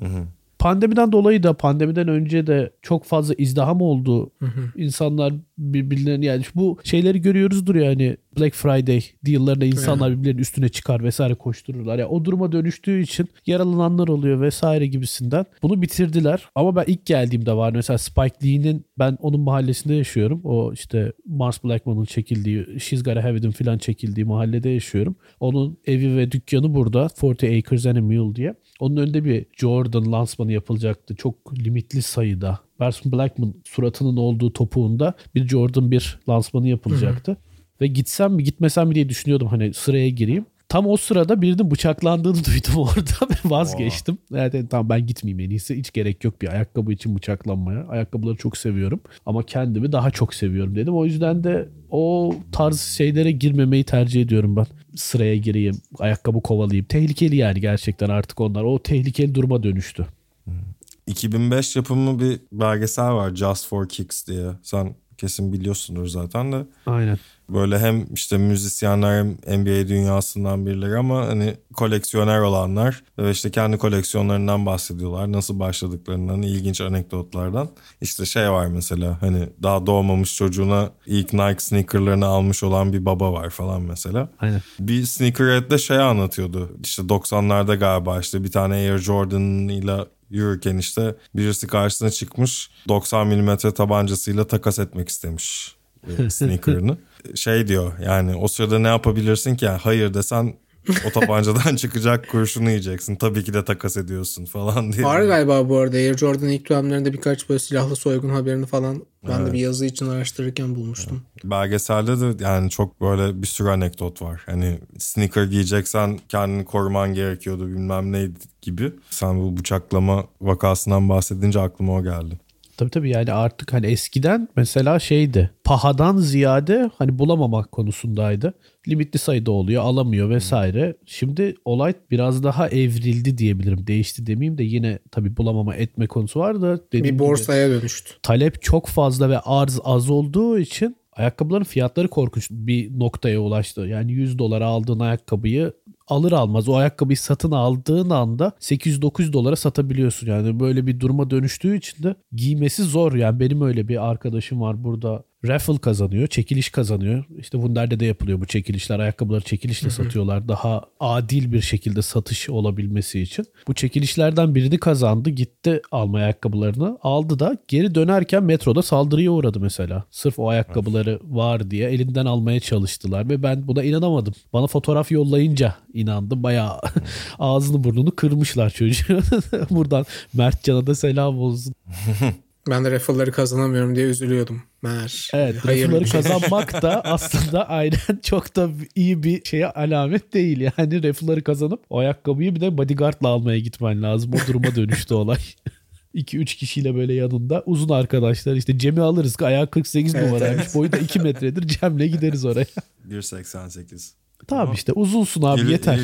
Pandemiden dolayı da pandemiden önce de çok fazla izdiham oldu. İnsanlar birbirlerini yani bu şeyleri görüyoruzdur yani Black Friday deal'larında insanlar birbirlerinin üstüne çıkar vesaire koştururlar. Yani o duruma dönüştüğü için yaralananlar oluyor vesaire gibisinden. Bunu bitirdiler. Ama ben ilk geldiğimde var mesela Spike Lee'nin ben onun mahallesinde yaşıyorum. O işte Mars Blackman'ın çekildiği She's Gotta Have It'in falan çekildiği mahallede yaşıyorum. Onun evi ve dükkanı burada 40 Acres and a Mule diye. Onun önünde bir Jordan lansmanı yapılacaktı. Çok limitli sayıda. Barson Blackman suratının olduğu topuğunda bir Jordan bir lansmanı yapılacaktı. Ve gitsem mi gitmesem mi diye düşünüyordum hani sıraya gireyim. Tam o sırada birinin bıçaklandığını duydum orada ve vazgeçtim. Evet, evet, tamam ben gitmeyeyim en iyisi. Hiç gerek yok bir ayakkabı için bıçaklanmaya. Ayakkabıları çok seviyorum ama kendimi daha çok seviyorum dedim. O yüzden de o tarz şeylere girmemeyi tercih ediyorum ben. Sıraya gireyim, ayakkabı kovalayayım. Tehlikeli yani gerçekten artık onlar. O tehlikeli duruma dönüştü. 2005 yapımı bir belgesel var Just for Kicks diye. Sen kesin biliyorsundur zaten de. Aynen. Böyle hem işte müzisyenler hem NBA dünyasından birileri ama hani koleksiyoner olanlar ve işte kendi koleksiyonlarından bahsediyorlar. Nasıl başladıklarından, ilginç anekdotlardan. İşte şey var mesela hani daha doğmamış çocuğuna ilk Nike sneakerlarını almış olan bir baba var falan mesela. Aynen. Bir sneakerhead'de şey anlatıyordu. İşte 90'larda galiba işte bir tane Air Jordan ile yürürken işte birisi karşısına çıkmış 90 milimetre tabancasıyla takas etmek istemiş sneaker'ını. şey diyor yani o sırada ne yapabilirsin ki? Yani hayır desen o tabancadan çıkacak kurşunu yiyeceksin. Tabii ki de takas ediyorsun falan diye. Var galiba bu arada Air Jordan ilk dönemlerinde birkaç böyle silahlı soygun haberini falan ben de bir yazı için araştırırken bulmuştum. Belgeselde de yani çok böyle bir sürü anekdot var. Hani sneaker giyeceksen kendini koruman gerekiyordu bilmem ne gibi. Sen bu bıçaklama vakasından bahsedince aklıma o geldi. Tabii tabii yani artık hani eskiden mesela şeydi pahadan ziyade hani bulamamak konusundaydı. Limitli sayıda oluyor alamıyor vesaire. Şimdi olay biraz daha evrildi diyebilirim. Değişti demeyeyim de yine tabii bulamama etme konusu var da. Bir gibi borsaya dönüştü. talep çok fazla ve arz az olduğu için ayakkabıların fiyatları korkunç bir noktaya ulaştı. Yani 100 dolara aldığın ayakkabıyı alır almaz o ayakkabıyı satın aldığın anda 800-900 dolara satabiliyorsun. Yani böyle bir duruma dönüştüğü için de giymesi zor. Yani benim öyle bir arkadaşım var burada raffle kazanıyor, çekiliş kazanıyor. İşte Wunder'de de yapılıyor bu çekilişler. Ayakkabıları çekilişle satıyorlar. Daha adil bir şekilde satış olabilmesi için. Bu çekilişlerden birini kazandı. Gitti almaya ayakkabılarını. Aldı da geri dönerken metroda saldırıya uğradı mesela. Sırf o ayakkabıları var diye elinden almaya çalıştılar ve ben buna inanamadım. Bana fotoğraf yollayınca inandım. Bayağı ağzını burnunu kırmışlar çocuğu. Buradan Mert Can'a da selam olsun. Ben de raffle'ları kazanamıyorum diye üzülüyordum. Meğer. Evet, raffle'ları şey. kazanmak da aslında aynen çok da iyi bir şeye alamet değil. Yani raffle'ları kazanıp o ayakkabıyı bir de bodyguardla almaya gitmen lazım. O duruma dönüştü olay. 2-3 kişiyle böyle yanında uzun arkadaşlar işte Cem'i alırız ayağı 48 Evet, numaraymış evet. boyu da 2 metredir Cem'le gideriz oraya. 1.88. Tamam işte uzunsun abi yeter.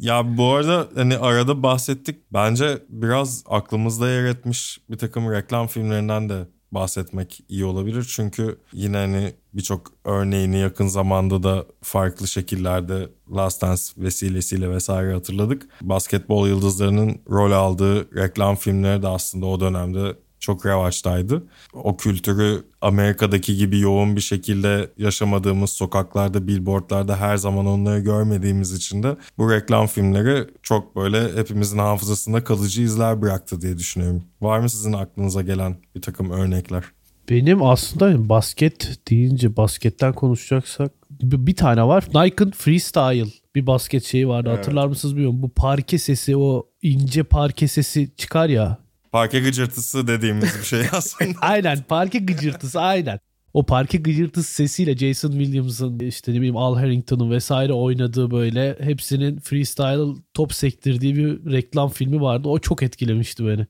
Ya bu arada hani arada bahsettik. Bence biraz aklımızda yer etmiş bir takım reklam filmlerinden de bahsetmek iyi olabilir. Çünkü yine hani birçok örneğini yakın zamanda da farklı şekillerde Last Dance vesilesiyle vesaire hatırladık. Basketbol yıldızlarının rol aldığı reklam filmleri de aslında o dönemde çok revaçtaydı. O kültürü Amerika'daki gibi yoğun bir şekilde yaşamadığımız sokaklarda, billboardlarda her zaman onları görmediğimiz için de bu reklam filmleri çok böyle hepimizin hafızasında kalıcı izler bıraktı diye düşünüyorum. Var mı sizin aklınıza gelen bir takım örnekler? Benim aslında basket deyince basketten konuşacaksak bir tane var. Nike'ın Freestyle bir basket şeyi vardı. Hatırlar mısınız bilmiyorum. Bu parke sesi o ince parke sesi çıkar ya. Parke gıcırtısı dediğimiz bir şey aslında. Aynen parke gıcırtısı aynen. O parke gıcırtısı sesiyle Jason Williams'ın işte ne bileyim Al Harrington'un vesaire oynadığı böyle hepsinin freestyle top sektirdiği bir reklam filmi vardı. O çok etkilemişti beni.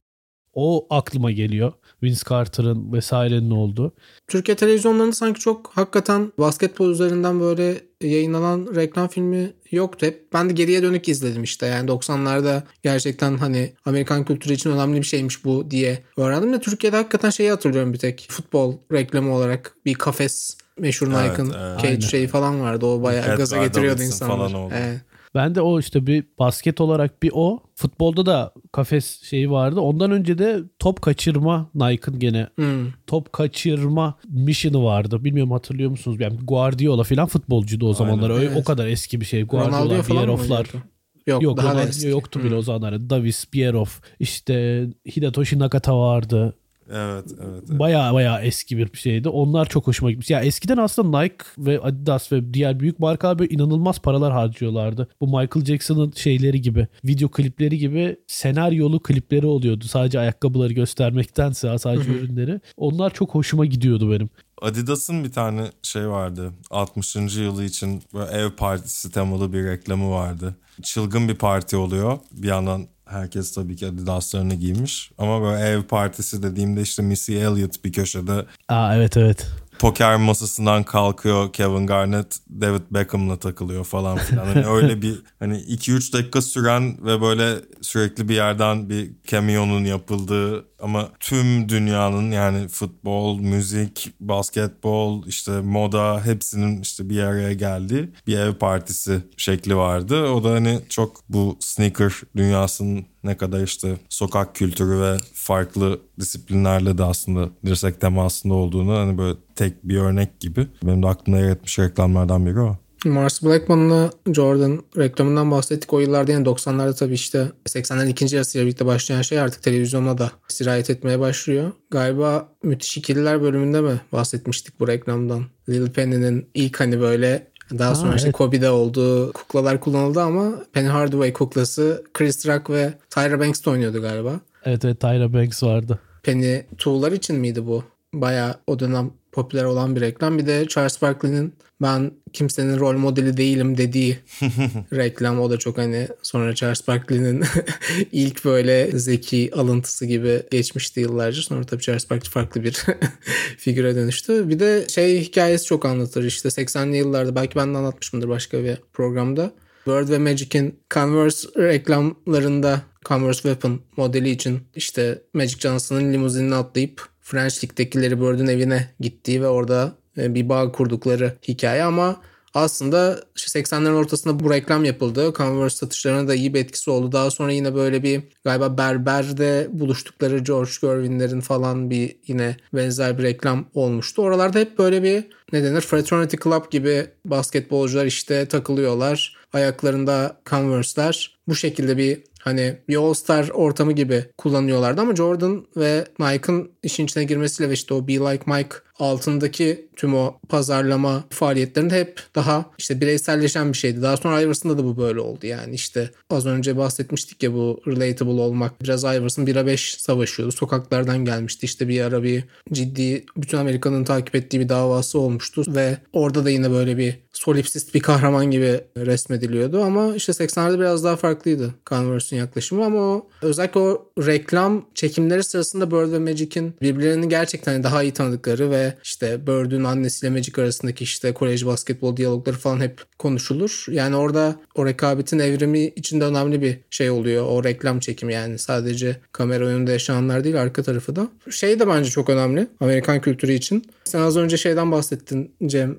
O aklıma geliyor. Vince Carter'ın vesairenin olduğu. Türkiye televizyonlarında sanki çok hakikaten basketbol üzerinden böyle yayınlanan reklam filmi yoktu hep. Ben de geriye dönük izledim işte. Yani 90'larda gerçekten hani Amerikan kültürü için önemli bir şeymiş bu diye öğrendim de Türkiye'de hakikaten şeyi hatırlıyorum bir tek. Futbol reklamı olarak bir kafes meşhur Evet, Nike'ın evet. cage Aynen. şeyi falan vardı. O bayağı Cat gaza getiriyordu Davidson insanlar. falan oldu. Evet. Ben de o işte bir basket olarak bir o. Futbolda da kafes şeyi vardı. Ondan önce de top kaçırma Nike'ın gene Hmm. top kaçırma mission'ı vardı. Bilmiyorum hatırlıyor musunuz? Yani Guardiola falan futbolcuydu o zamanlar. Öyle, evet. O kadar eski bir şey. Guardiola, oynuyordu? Yok, Yok daha da Ronaldo eski. yoktu bile Hmm. o zamanlar. Davis, Bierhoff, işte Hidetoshi Nakata vardı. Evet, evet. evet. Baya baya eski bir şeydi. Onlar çok hoşuma gitmiş. Ya eskiden aslında Nike ve Adidas ve diğer büyük markalar böyle inanılmaz paralar harcıyorlardı. Bu Michael Jackson'ın şeyleri gibi, video klipleri gibi senaryolu klipleri oluyordu. Sadece ayakkabıları göstermektense sadece ürünleri. Onlar çok hoşuma gidiyordu benim. Adidas'ın bir tane şey vardı. 60. yılı için ev partisi temalı bir reklamı vardı. Çılgın bir parti oluyor. Bir yandan herkes tabii ki Adidas'larını giymiş. Ama böyle ev partisi dediğimde işte Missy Elliott bir köşede Aa evet evet. poker masasından kalkıyor Kevin Garnett David Beckham'la takılıyor falan filan. Hani öyle bir hani 2-3 dakika süren ve böyle sürekli bir yerden bir cameo'nun yapıldığı ama tüm dünyanın yani futbol, müzik, basketbol, işte moda hepsinin işte bir araya geldiği bir ev partisi şekli vardı. O da hani çok bu sneaker dünyasının ne kadar işte sokak kültürü ve farklı disiplinlerle de aslında dirsek temasında olduğunu hani böyle tek bir örnek gibi. Benim de aklımda yer etmiş reklamlardan biri o. Mars Blackman'la Jordan reklamından bahsettik. O yıllarda yani 90'larda tabii işte 80'lerin ikinci yarısıyla birlikte başlayan şey artık televizyona da sirayet etmeye başlıyor. Galiba Müthiş İkililer bölümünde mi bahsetmiştik bu reklamdan? Lil Penny'nin ilk hani böyle daha sonra Aa, işte evet. Kobe'de olduğu kuklalar kullanıldı ama Penny Hardaway kuklası Chris Rock ve Tyra Banks de oynuyordu galiba. Evet evet Tyra Banks vardı. Penny Tool'lar için miydi bu? Baya o dönem popüler olan bir reklam. Bir de Charles Barkley'nin ben kimsenin rol modeli değilim dediği reklam. O da çok hani sonra Charles Barkley'nin ilk böyle zeki alıntısı gibi geçmişti yıllarca. Sonra tabii Charles Barkley farklı bir figüre dönüştü. Bir de şey hikayesi çok anlatır işte 80'li yıllarda belki ben de anlatmışımdır başka bir programda. Bird ve Magic'in Converse reklamlarında Converse Weapon modeli için işte Magic Johnson'ın limuzinine atlayıp French League'dekileri Bird'ün evine gittiği ve orada bir bağ kurdukları hikaye ama aslında işte 80'lerin ortasında bu reklam yapıldı. Converse satışlarına da iyi bir etkisi oldu. Daha sonra yine böyle bir galiba berberde buluştukları George Gervin'lerin falan bir yine benzer bir reklam olmuştu. Oralarda hep böyle bir ne denir fraternity club gibi basketbolcular işte takılıyorlar. Ayaklarında Converse'ler. Bu şekilde bir hani bir All-Star ortamı gibi kullanıyorlardı ama Jordan ve Nike'ın işin içine girmesiyle ve işte o Be Like Mike altındaki tüm o pazarlama faaliyetlerinde hep daha işte bireyselleşen bir şeydi. Daha sonra Iverson'da da bu böyle oldu yani işte az önce bahsetmiştik ya bu relatable olmak. Biraz Iverson 1'e 5 savaşıyordu. Sokaklardan gelmişti işte bir ara bir ciddi bütün Amerika'nın takip ettiği bir davası olmuştu ve orada da yine böyle bir solipsist bir kahraman gibi resmediliyordu ama işte 80'lerde biraz daha farklıydı Converse'ün yaklaşımı ama o özellikle o reklam çekimleri sırasında Bird ve Magic'in birbirlerini gerçekten daha iyi tanıdıkları ve işte Bird'ün annesiyle Magic arasındaki işte kolej basketbol diyalogları falan hep konuşulur. Yani orada o rekabetin evrimi içinde önemli bir şey oluyor. O reklam çekimi yani sadece kamera önünde yaşananlar değil arka tarafı da. Şey de bence çok önemli Amerikan kültürü için. Sen az önce şeyden bahsettin Cem.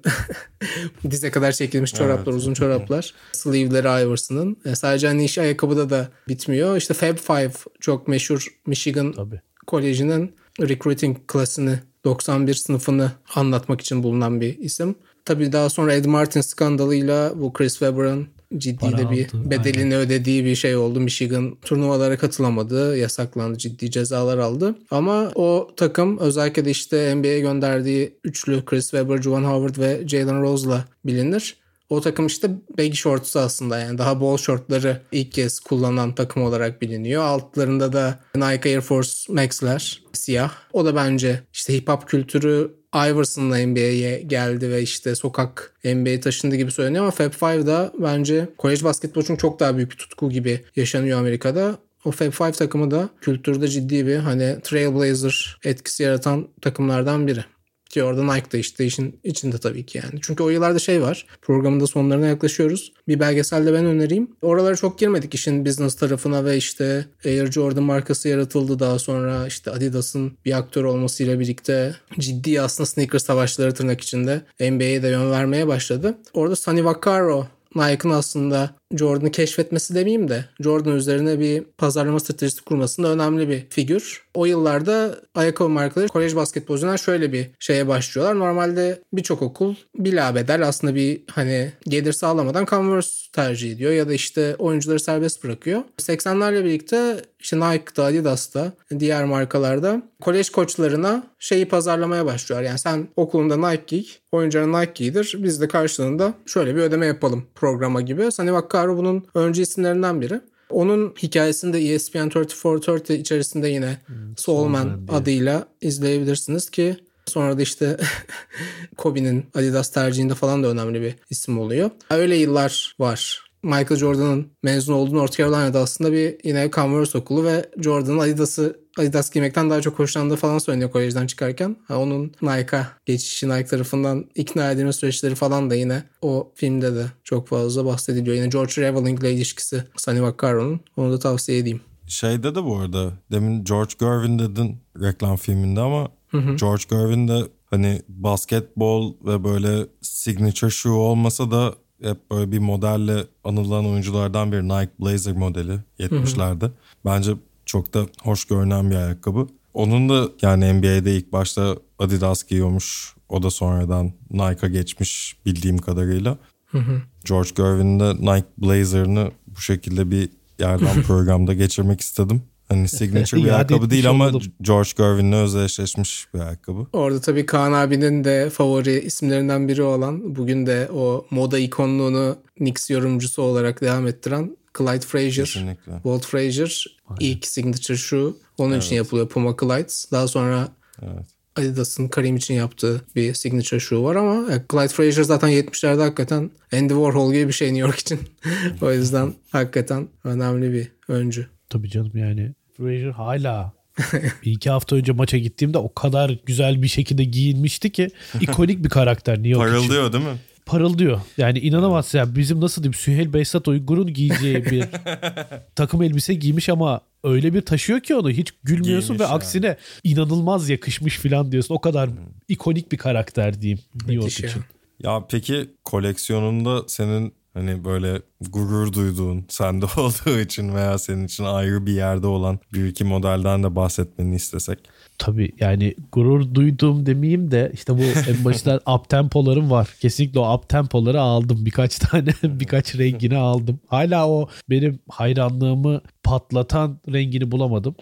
Dize kadar çekilmiş çoraplar, uzun çoraplar. Sleeve'leri Iverson'ın. E, sadece hani iş ayakkabıda da bitmiyor. İşte Fab Five çok meşhur Michigan Tabii. Koleji'nin recruiting klasını 91 sınıfını anlatmak için bulunan bir isim. Tabii daha sonra Ed Martin skandalıyla bu Chris Webber'ın ciddi Para de bir aldı, bedelini ödediği bir şey oldu. Michigan turnuvalara katılamadı. Yasaklandı. Ciddi cezalar aldı. Ama o takım özellikle de işte NBA'ye gönderdiği üçlü Chris Webber, Juwan Howard ve Jalen Rose'la bilinir. O takım işte baggy shorts aslında yani daha bol şortları ilk kez kullanan takım olarak biliniyor. Altlarında da Nike Air Force Max'ler siyah. O da bence işte hip hop kültürü Iverson'la NBA'ye geldi ve işte sokak NBA taşındı gibi söyleniyor ama Fab Five da bence kolej basketbolu için çok daha büyük bir tutku gibi yaşanıyor Amerika'da. O Fab Five takımı da kültürde ciddi bir hani Trailblazer etkisi yaratan takımlardan biri. Ki orada Nike de işte işin içinde tabii ki yani. Çünkü o yıllarda şey var. Programın da sonlarına yaklaşıyoruz. Bir belgesel de ben önereyim. Oralara çok girmedik işin business tarafına ve işte Air Jordan markası yaratıldı. Daha sonra işte Adidas'ın bir aktör olmasıyla birlikte ciddi aslında sneaker savaşları tırnak içinde NBA'ye de yön vermeye başladı. Orada Sonny Vaccaro Nike'ın aslında Jordan'ı keşfetmesi demeyeyim de Jordan üzerine bir pazarlama stratejisi kurmasında önemli bir figür. O yıllarda ayakkabı markaları kolej basketbolcular şöyle bir şeye başlıyorlar. Normalde birçok okul bilabedel aslında bir hani gelir sağlamadan Converse tercih ediyor ya da işte oyuncuları serbest bırakıyor. 80'lerle birlikte işte Nike'da, Adidas'ta, diğer markalarda kolej koçlarına şeyi pazarlamaya başlıyor. Yani sen okulunda Nike giy, oyuncuların Nike giydir. Biz de karşılığında şöyle bir ödeme yapalım programa gibi. Sani Vaccaro bunun öncü isimlerinden biri. Onun hikayesini de ESPN 3430 içerisinde yine hmm, Soulman Soul adıyla izleyebilirsiniz ki Sonra da işte Kobe'nin Adidas tercihinde falan da önemli bir isim oluyor. Öyle yıllar var. Michael Jordan'ın mezun olduğu North Carolina'da aslında bir yine Converse okulu ve Jordan'ın Adidas'ı Adidas giymekten daha çok hoşlandığı falan söyleniyor kolejden çıkarken. Ha, onun Nike'a geçişi Nike tarafından ikna edilme süreçleri falan da yine o filmde de çok fazla bahsediliyor. Yine George Reveling ile ilişkisi Sonny Vaccaro'nun. Onu da tavsiye edeyim. Şeyde de bu arada demin George Gervin dedin reklam filminde ama hı hı. George Gervin de hani basketbol ve böyle signature shoe olmasa da hep böyle bir modelle anılan oyunculardan bir Nike Blazer modeli 70'lerde. Bence çok da hoş görünen bir ayakkabı. Onun da yani NBA'de ilk başta Adidas giyiyormuş. O da sonradan Nike'a geçmiş bildiğim kadarıyla. George Gervin'in de Nike Blazer'ını bu şekilde bir yerden programda geçirmek istedim. Hani signature bir ayakkabı değil ama oldum. George Gervin'le özdeşleşmiş bir ayakkabı. Orada tabii Kaan abinin de favori isimlerinden biri olan bugün de o moda ikonluğunu Knicks yorumcusu olarak devam ettiren Clyde Frazier. Kesinlikle. Walt Frazier Aynen. ilk signature şu. Onun evet. için yapılıyor Puma Clydes. Daha sonra evet. Adidas'ın Karim için yaptığı bir signature shoe var ama Clyde Frazier zaten 70'lerde hakikaten Andy Warhol gibi bir şey New York için. o yüzden hakikaten önemli bir öncü. Tabii canım yani Frazier hala bir iki hafta önce maça gittiğimde o kadar güzel bir şekilde giyinmişti ki ikonik bir karakter New York Parıldıyor için. değil mi? Parıldıyor. Yani inanamazsın ya bizim nasıl diyeyim Süheyl Behzat Uygur'un giyeceği bir takım elbise giymiş ama öyle bir taşıyor ki onu hiç gülmüyorsun Giymiş ve yani. aksine inanılmaz yakışmış falan diyorsun. O kadar hmm. ikonik bir karakter diyeyim New York için. Ya peki koleksiyonunda senin Hani böyle gurur duyduğun, sende olduğu için veya senin için ayrı bir yerde olan bir iki modelden de bahsetmeni istesek. Tabii yani gurur duyduğum demeyeyim de işte bu en başta up tempolarım var. Kesinlikle o up tempoları aldım. Birkaç tane birkaç rengini aldım. Hala o benim hayranlığımı patlatan rengini bulamadım.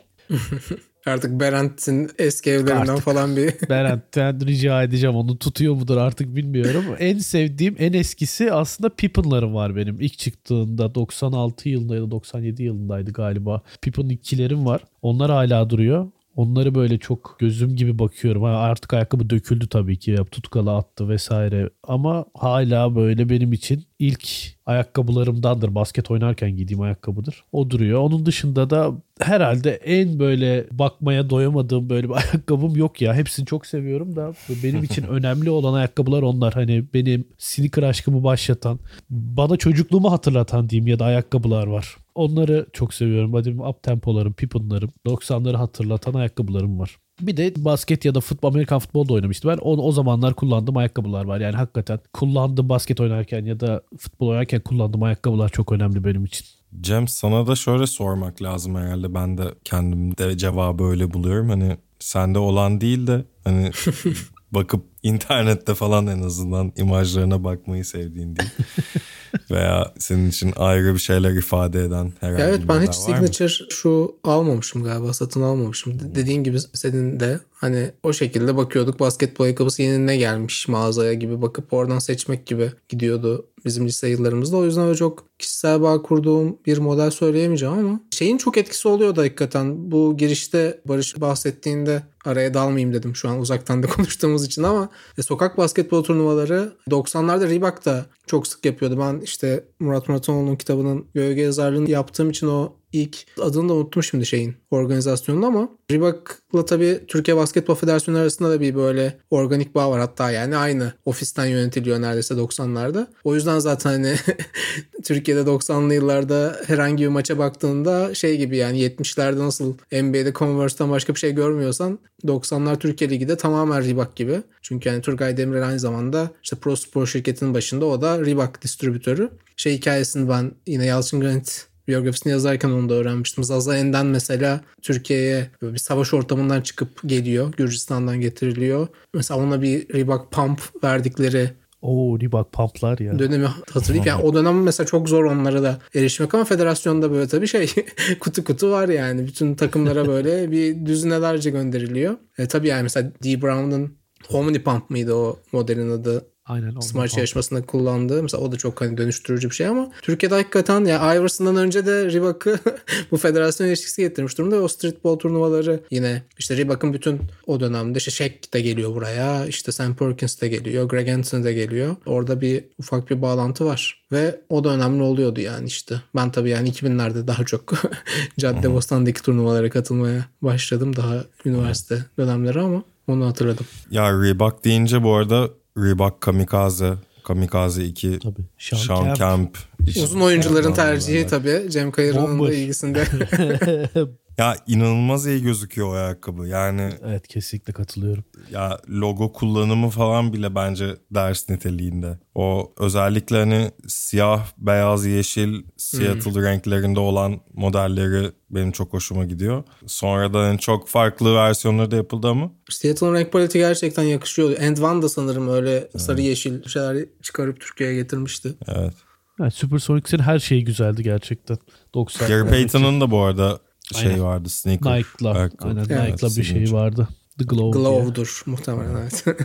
Artık Berent'in eski evlerinden artık falan bir... Berent'ten rica edeceğim. Onu tutuyor mudur artık bilmiyorum. en sevdiğim en eskisi aslında Pippen'larım var benim. İlk çıktığında 96 yılında ya da 97 yılındaydı galiba. Pippen ikilerim var. Onlar hala duruyor. Onları böyle çok gözüm gibi bakıyorum. Ha, artık ayakkabı döküldü tabii ki. Tutkalı attı vesaire. Ama hala böyle benim için ilk ayakkabılarımdandır. Basket oynarken giydiğim ayakkabıdır. O duruyor. Onun dışında da herhalde en böyle bakmaya doyamadığım böyle bir ayakkabım yok ya. Hepsini çok seviyorum da benim için önemli olan ayakkabılar onlar. Hani benim sneaker aşkımı başlatan, bana çocukluğumu hatırlatan diyeyim ya da ayakkabılar var. Onları çok seviyorum. Benim up tempolarım, Pippen'larım, 90'ları hatırlatan ayakkabılarım var. Bir de basket ya da futbol, Amerikan futbol da oynamıştım. Ben o, o zamanlar kullandığım ayakkabılar var. Yani hakikaten kullandığım basket oynarken ya da futbol oynarken kullandığım ayakkabılar çok önemli benim için. Cem sana da şöyle sormak lazım herhalde. Ben de kendimde cevabı öyle buluyorum. Hani sende olan değil de hani bakıp internette falan en azından imajlarına bakmayı sevdiğin değil. Veya senin için ayrı bir şeyler ifade eden herhangi evet, bir ben hiç signature şu almamışım galiba satın almamışım. Hmm. Dediğin gibi senin de hani o şekilde bakıyorduk basketbol ayakkabısı yeni ne gelmiş mağazaya gibi bakıp oradan seçmek gibi gidiyordu bizim lise yıllarımızda. O yüzden öyle çok kişisel bağ kurduğum bir model söyleyemeyeceğim ama şeyin çok etkisi oluyor da hakikaten. Bu girişte Barış bahsettiğinde araya dalmayayım dedim şu an uzaktan da konuştuğumuz için ama e, sokak basketbol turnuvaları 90'larda Reebok da çok sık yapıyordu. Ben işte Murat Muratoğlu'nun kitabının gölge yazarlığını yaptığım için o ilk adını da unuttum şimdi şeyin organizasyonun ama Reebok'la tabii Türkiye Basketbol Federasyonu arasında da bir böyle organik bağ var hatta yani aynı ofisten yönetiliyor neredeyse 90'larda. O yüzden zaten hani Türkiye'de 90'lı yıllarda herhangi bir maça baktığında şey gibi yani 70'lerde nasıl NBA'de Converse'den başka bir şey görmüyorsan 90'lar Türkiye Ligi'de tamamen Reebok gibi. Çünkü yani Turgay Demirel aynı zamanda işte Pro Spor şirketinin başında o da Reebok distribütörü. Şey hikayesini ben yine Yalçın Granit biyografisini yazarken onu da öğrenmiştim. Zaza Enden mesela Türkiye'ye bir savaş ortamından çıkıp geliyor. Gürcistan'dan getiriliyor. Mesela ona bir Reebok pump verdikleri Oo Reebok pumplar ya. dönemi hatırlayıp yani o dönem mesela çok zor onlara da erişmek ama federasyonda böyle tabii şey kutu kutu var yani. Bütün takımlara böyle bir düzinelerce gönderiliyor. E, tabii yani mesela D. Brown'un Omni Pump mıydı o modelin adı? Aynen. pump. yarışmasında kullandığı. Mesela o da çok hani dönüştürücü bir şey ama Türkiye'de hakikaten ya Iverson'dan önce de Reebok'u bu federasyon ilişkisi getirmiş durumda. ve O streetball turnuvaları yine işte Reebok'un bütün o dönemde işte Shaq de geliyor buraya. işte Sam Perkins de geliyor. Greg Anthony de geliyor. Orada bir ufak bir bağlantı var. Ve o da önemli oluyordu yani işte. Ben tabii yani 2000'lerde daha çok Cadde Bostan'daki turnuvalara katılmaya başladım. Daha üniversite dönemleri ama onu hatırladım. Ya Reebok deyince bu arada Reebok Kamikaze, Kamikaze 2, Tabii. Sean Sean Kemp. Camp. işte- Uzun oyuncuların tercihi tabii Cem Kayır'ın da ilgisinde. Ya inanılmaz iyi gözüküyor o ayakkabı. Yani Evet kesinlikle katılıyorum. ya logo kullanımı falan bile bence ders niteliğinde. O özellikle hani siyah, beyaz, yeşil, Seattle renklerinde olan modelleri benim çok hoşuma gidiyor. Sonradan hani çok farklı versiyonları da yapıldı ama Seattle'ın renk paleti gerçekten yakışıyor. End One da sanırım öyle sarı yeşil şeyler çıkarıp Türkiye'ye getirmişti. evet. Yani Supersonics'in her şeyi güzeldi gerçekten. 90. Gary Payton'ın da bu arada şey Aynen. vardı sneaker. Nike'la. ayakkabı. Aynen Evet, Nike'la bir şey vardı. The Glove. diye. Glove'dur muhtemelen evet.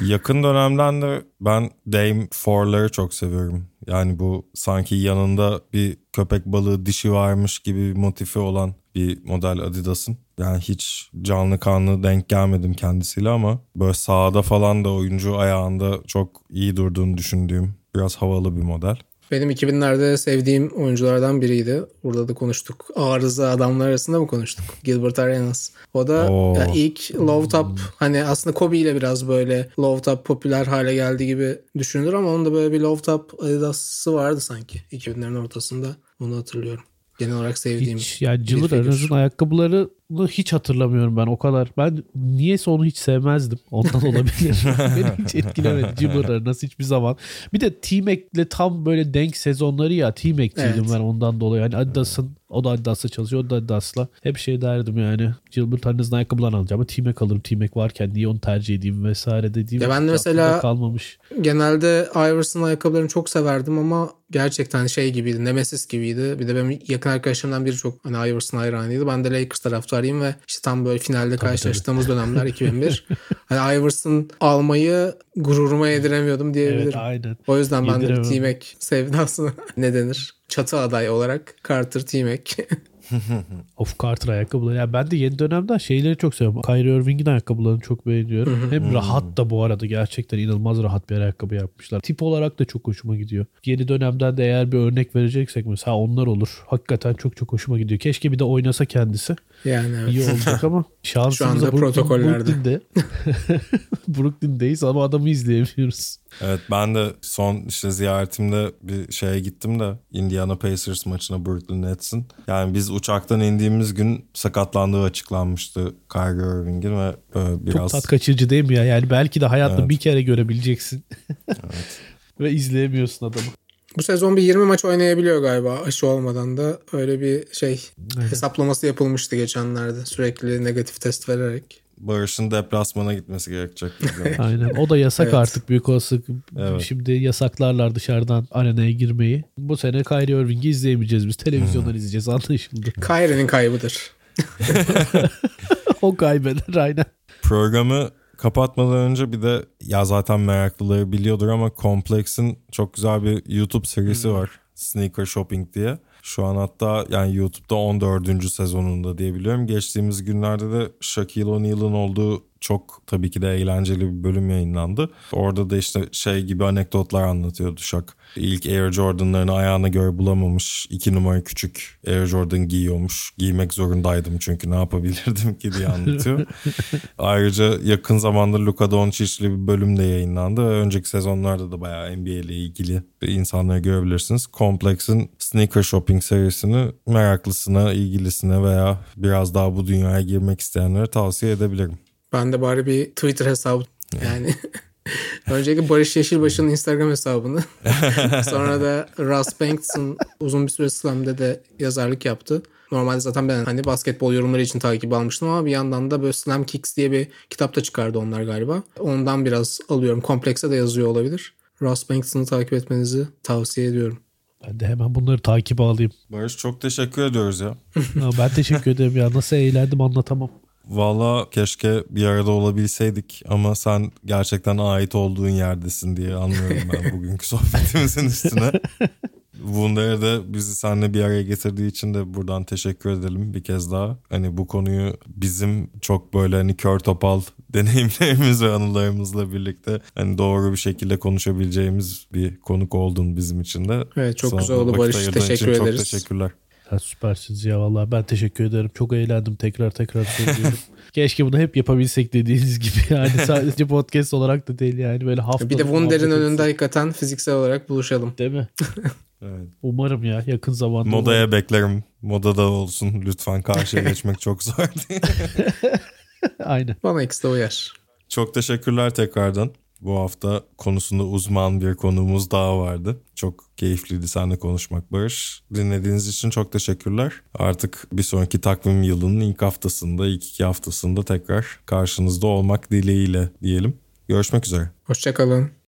Yakın dönemden de ben Dame 4'ları çok seviyorum. Yani bu sanki yanında bir köpek balığı dişi varmış gibi bir motifi olan bir model Adidas'ın. Yani hiç canlı kanlı denk gelmedim kendisiyle ama böyle sahada falan da oyuncu ayağında çok iyi durduğunu düşündüğüm biraz havalı bir model. Benim 2000'lerde sevdiğim oyunculardan biriydi. Burada da konuştuk. Arıza adamlar arasında mı konuştuk? Gilbert Arenas. O da Oo. ya ilk Love Top hani aslında Kobe ile biraz böyle Love Top popüler hale geldi gibi düşünülür ama onun da böyle bir Love Top Adidas'ı vardı sanki 2000'lerin ortasında. Onu hatırlıyorum. Genel olarak sevdiğim. Hiç bir Cılır figür. Araz'ın ayakkabılarını hiç hatırlamıyorum ben o kadar. Ben niyeyse onu hiç sevmezdim. Ondan olabilir. Beni hiç etkilemedi Cılır Araz hiçbir zaman. Bir de T-Mac'le tam böyle denk sezonları ya. T-Mac'ciydim Evet. ben ondan dolayı. Yani Adidas'ın o da Adidas'la çalışıyor. O da Adidas'la. Hep şey derdim yani. Gilbert Arenas'ın ayakkabılarını alacağım ama T-Mac alırım. T-Mac varken niye onu tercih edeyim vesaire dediğim. Ya ben de mesela- kalmamış. Genelde Iverson ayakkabılarını çok severdim ama gerçekten şey gibiydi. Nemesis gibiydi. Bir de benim yakın arkadaşlarımdan biri çok hani Iverson hayranıydı. Ben de Lakers taraftarıyım ve işte tam böyle finalde karşılaştığımız dönemler 2001. Hani Iverson almayı gururuma yediremiyordum diyebilirim. Evet aynen. o yüzden ben de bir. T-Mac sevdasına ne denir? Çatı aday olarak Carter T-Mac. Of Carter ayakkabıları. Ya ben de yeni dönemden şeyleri çok seviyorum. Kyrie Irving'in ayakkabılarını çok beğeniyorum. Hem rahat da bu arada gerçekten inanılmaz rahat bir ayakkabı yapmışlar. Tip olarak da çok hoşuma gidiyor. Yeni dönemden de eğer bir örnek vereceksek mesela onlar olur. Hakikaten çok çok hoşuma gidiyor. Keşke bir de oynasa kendisi. yani evet. İyi olacak ama şansımıza anda Brooklyn- protokollerde. Brooklyn'de. Brooklyn'deyiz ama adamı izleyemiyoruz. Evet ben de son işte ziyaretimde bir şeye gittim de Indiana Pacers maçına Brooklyn Nets'in. Yani biz uçaktan indiğimiz gün sakatlandığı açıklanmıştı Kyrie Irving'in ve e, biraz Çok tat kaçırıcı değil mi ya? Yani belki de hayatta Evet. bir kere görebileceksin. Ve izleyemiyorsun adamı. Bu sezon bir 20 maç oynayabiliyor galiba aşı olmadan da. Öyle bir şey Aynen. hesaplaması yapılmıştı geçenlerde. Sürekli negatif test vererek. Barış'ın deplasmana gitmesi gerekecek. Aynen. O da yasak Evet. artık büyük olasılık. Evet. Şimdi yasaklarlar dışarıdan arenaya girmeyi. Bu sene Kyrie Irving'i izleyemeyeceğiz biz. Televizyondan izleyeceğiz anlaşıldı. Kyrie'nin kaybıdır. o kaybeder aynen. Programı kapatmadan önce bir de ya zaten meraklıları biliyordur ama Complex'in çok güzel bir YouTube serisi var. Sneaker Shopping diye. Şu an hatta yani YouTube'da 14. sezonunda diyebiliyorum. Geçtiğimiz günlerde de Shaquille O'Neal'ın olduğu çok tabii ki de eğlenceli bir bölüm yayınlandı. Orada da işte şey gibi anekdotlar anlatıyordu Şak. İlk Air Jordan'larını ayağına göre bulamamış. iki numara küçük Air Jordan giyiyormuş. Giymek zorundaydım çünkü ne yapabilirdim ki diye anlatıyor. Ayrıca yakın zamanda Luka Doncic'li bir bölüm de yayınlandı. Önceki sezonlarda da bayağı NBA ile ilgili insanları görebilirsiniz. Complex'in Sneaker Shopping serisini meraklısına, ilgilisine veya biraz daha bu dünyaya girmek isteyenlere tavsiye edebilirim. Ben de bari bir Twitter hesabı yani Öncelikle Barış Yeşilbaşı'nın Instagram hesabını. Sonra da Russ Banks'ın uzun bir süre Slam'de de yazarlık yaptı. Normalde zaten ben hani basketbol yorumları için takip almıştım ama bir yandan da böyle Slam Kicks diye bir kitap da çıkardı onlar galiba. Ondan biraz alıyorum. Komplekse de yazıyor olabilir. Russ Banks'ını takip etmenizi tavsiye ediyorum. Ben de hemen bunları takip alayım. Barış çok teşekkür ediyoruz ya. ben teşekkür ederim ya. Nasıl eğlendim anlatamam. Valla keşke bir arada olabilseydik ama sen gerçekten ait olduğun yerdesin diye anlıyorum ben bugünkü sohbetimizin üstüne. Wunder'e de bizi seninle bir araya getirdiği için de buradan teşekkür edelim bir kez daha. Hani bu konuyu bizim çok böyle hani kör topal deneyimlerimiz ve anılarımızla birlikte hani doğru bir şekilde konuşabileceğimiz bir konuk oldun bizim için de. Evet çok Sana güzel oldu Barış. Teşekkür ederiz. Çok teşekkürler. Ya süpersiniz ya vallahi ben teşekkür ederim. Çok eğlendim tekrar tekrar söylüyorum. Keşke bunu hep yapabilsek dediğiniz gibi yani sadece podcast olarak da değil yani böyle hafta. Bir de Wunder'in önünde hakikaten fiziksel olarak buluşalım. Değil mi? evet. Umarım ya yakın zamanda. Modaya umarım. beklerim. Modada olsun lütfen karşıya geçmek çok zor Aynen. Bana ikisi de uyar. Çok teşekkürler tekrardan. Bu hafta konusunda uzman bir konuğumuz daha vardı. Çok keyifliydi seninle konuşmak Barış. Dinlediğiniz için çok teşekkürler. Artık bir sonraki takvim yılının ilk haftasında, ilk iki haftasında tekrar karşınızda olmak dileğiyle diyelim. Görüşmek üzere. Hoşçakalın.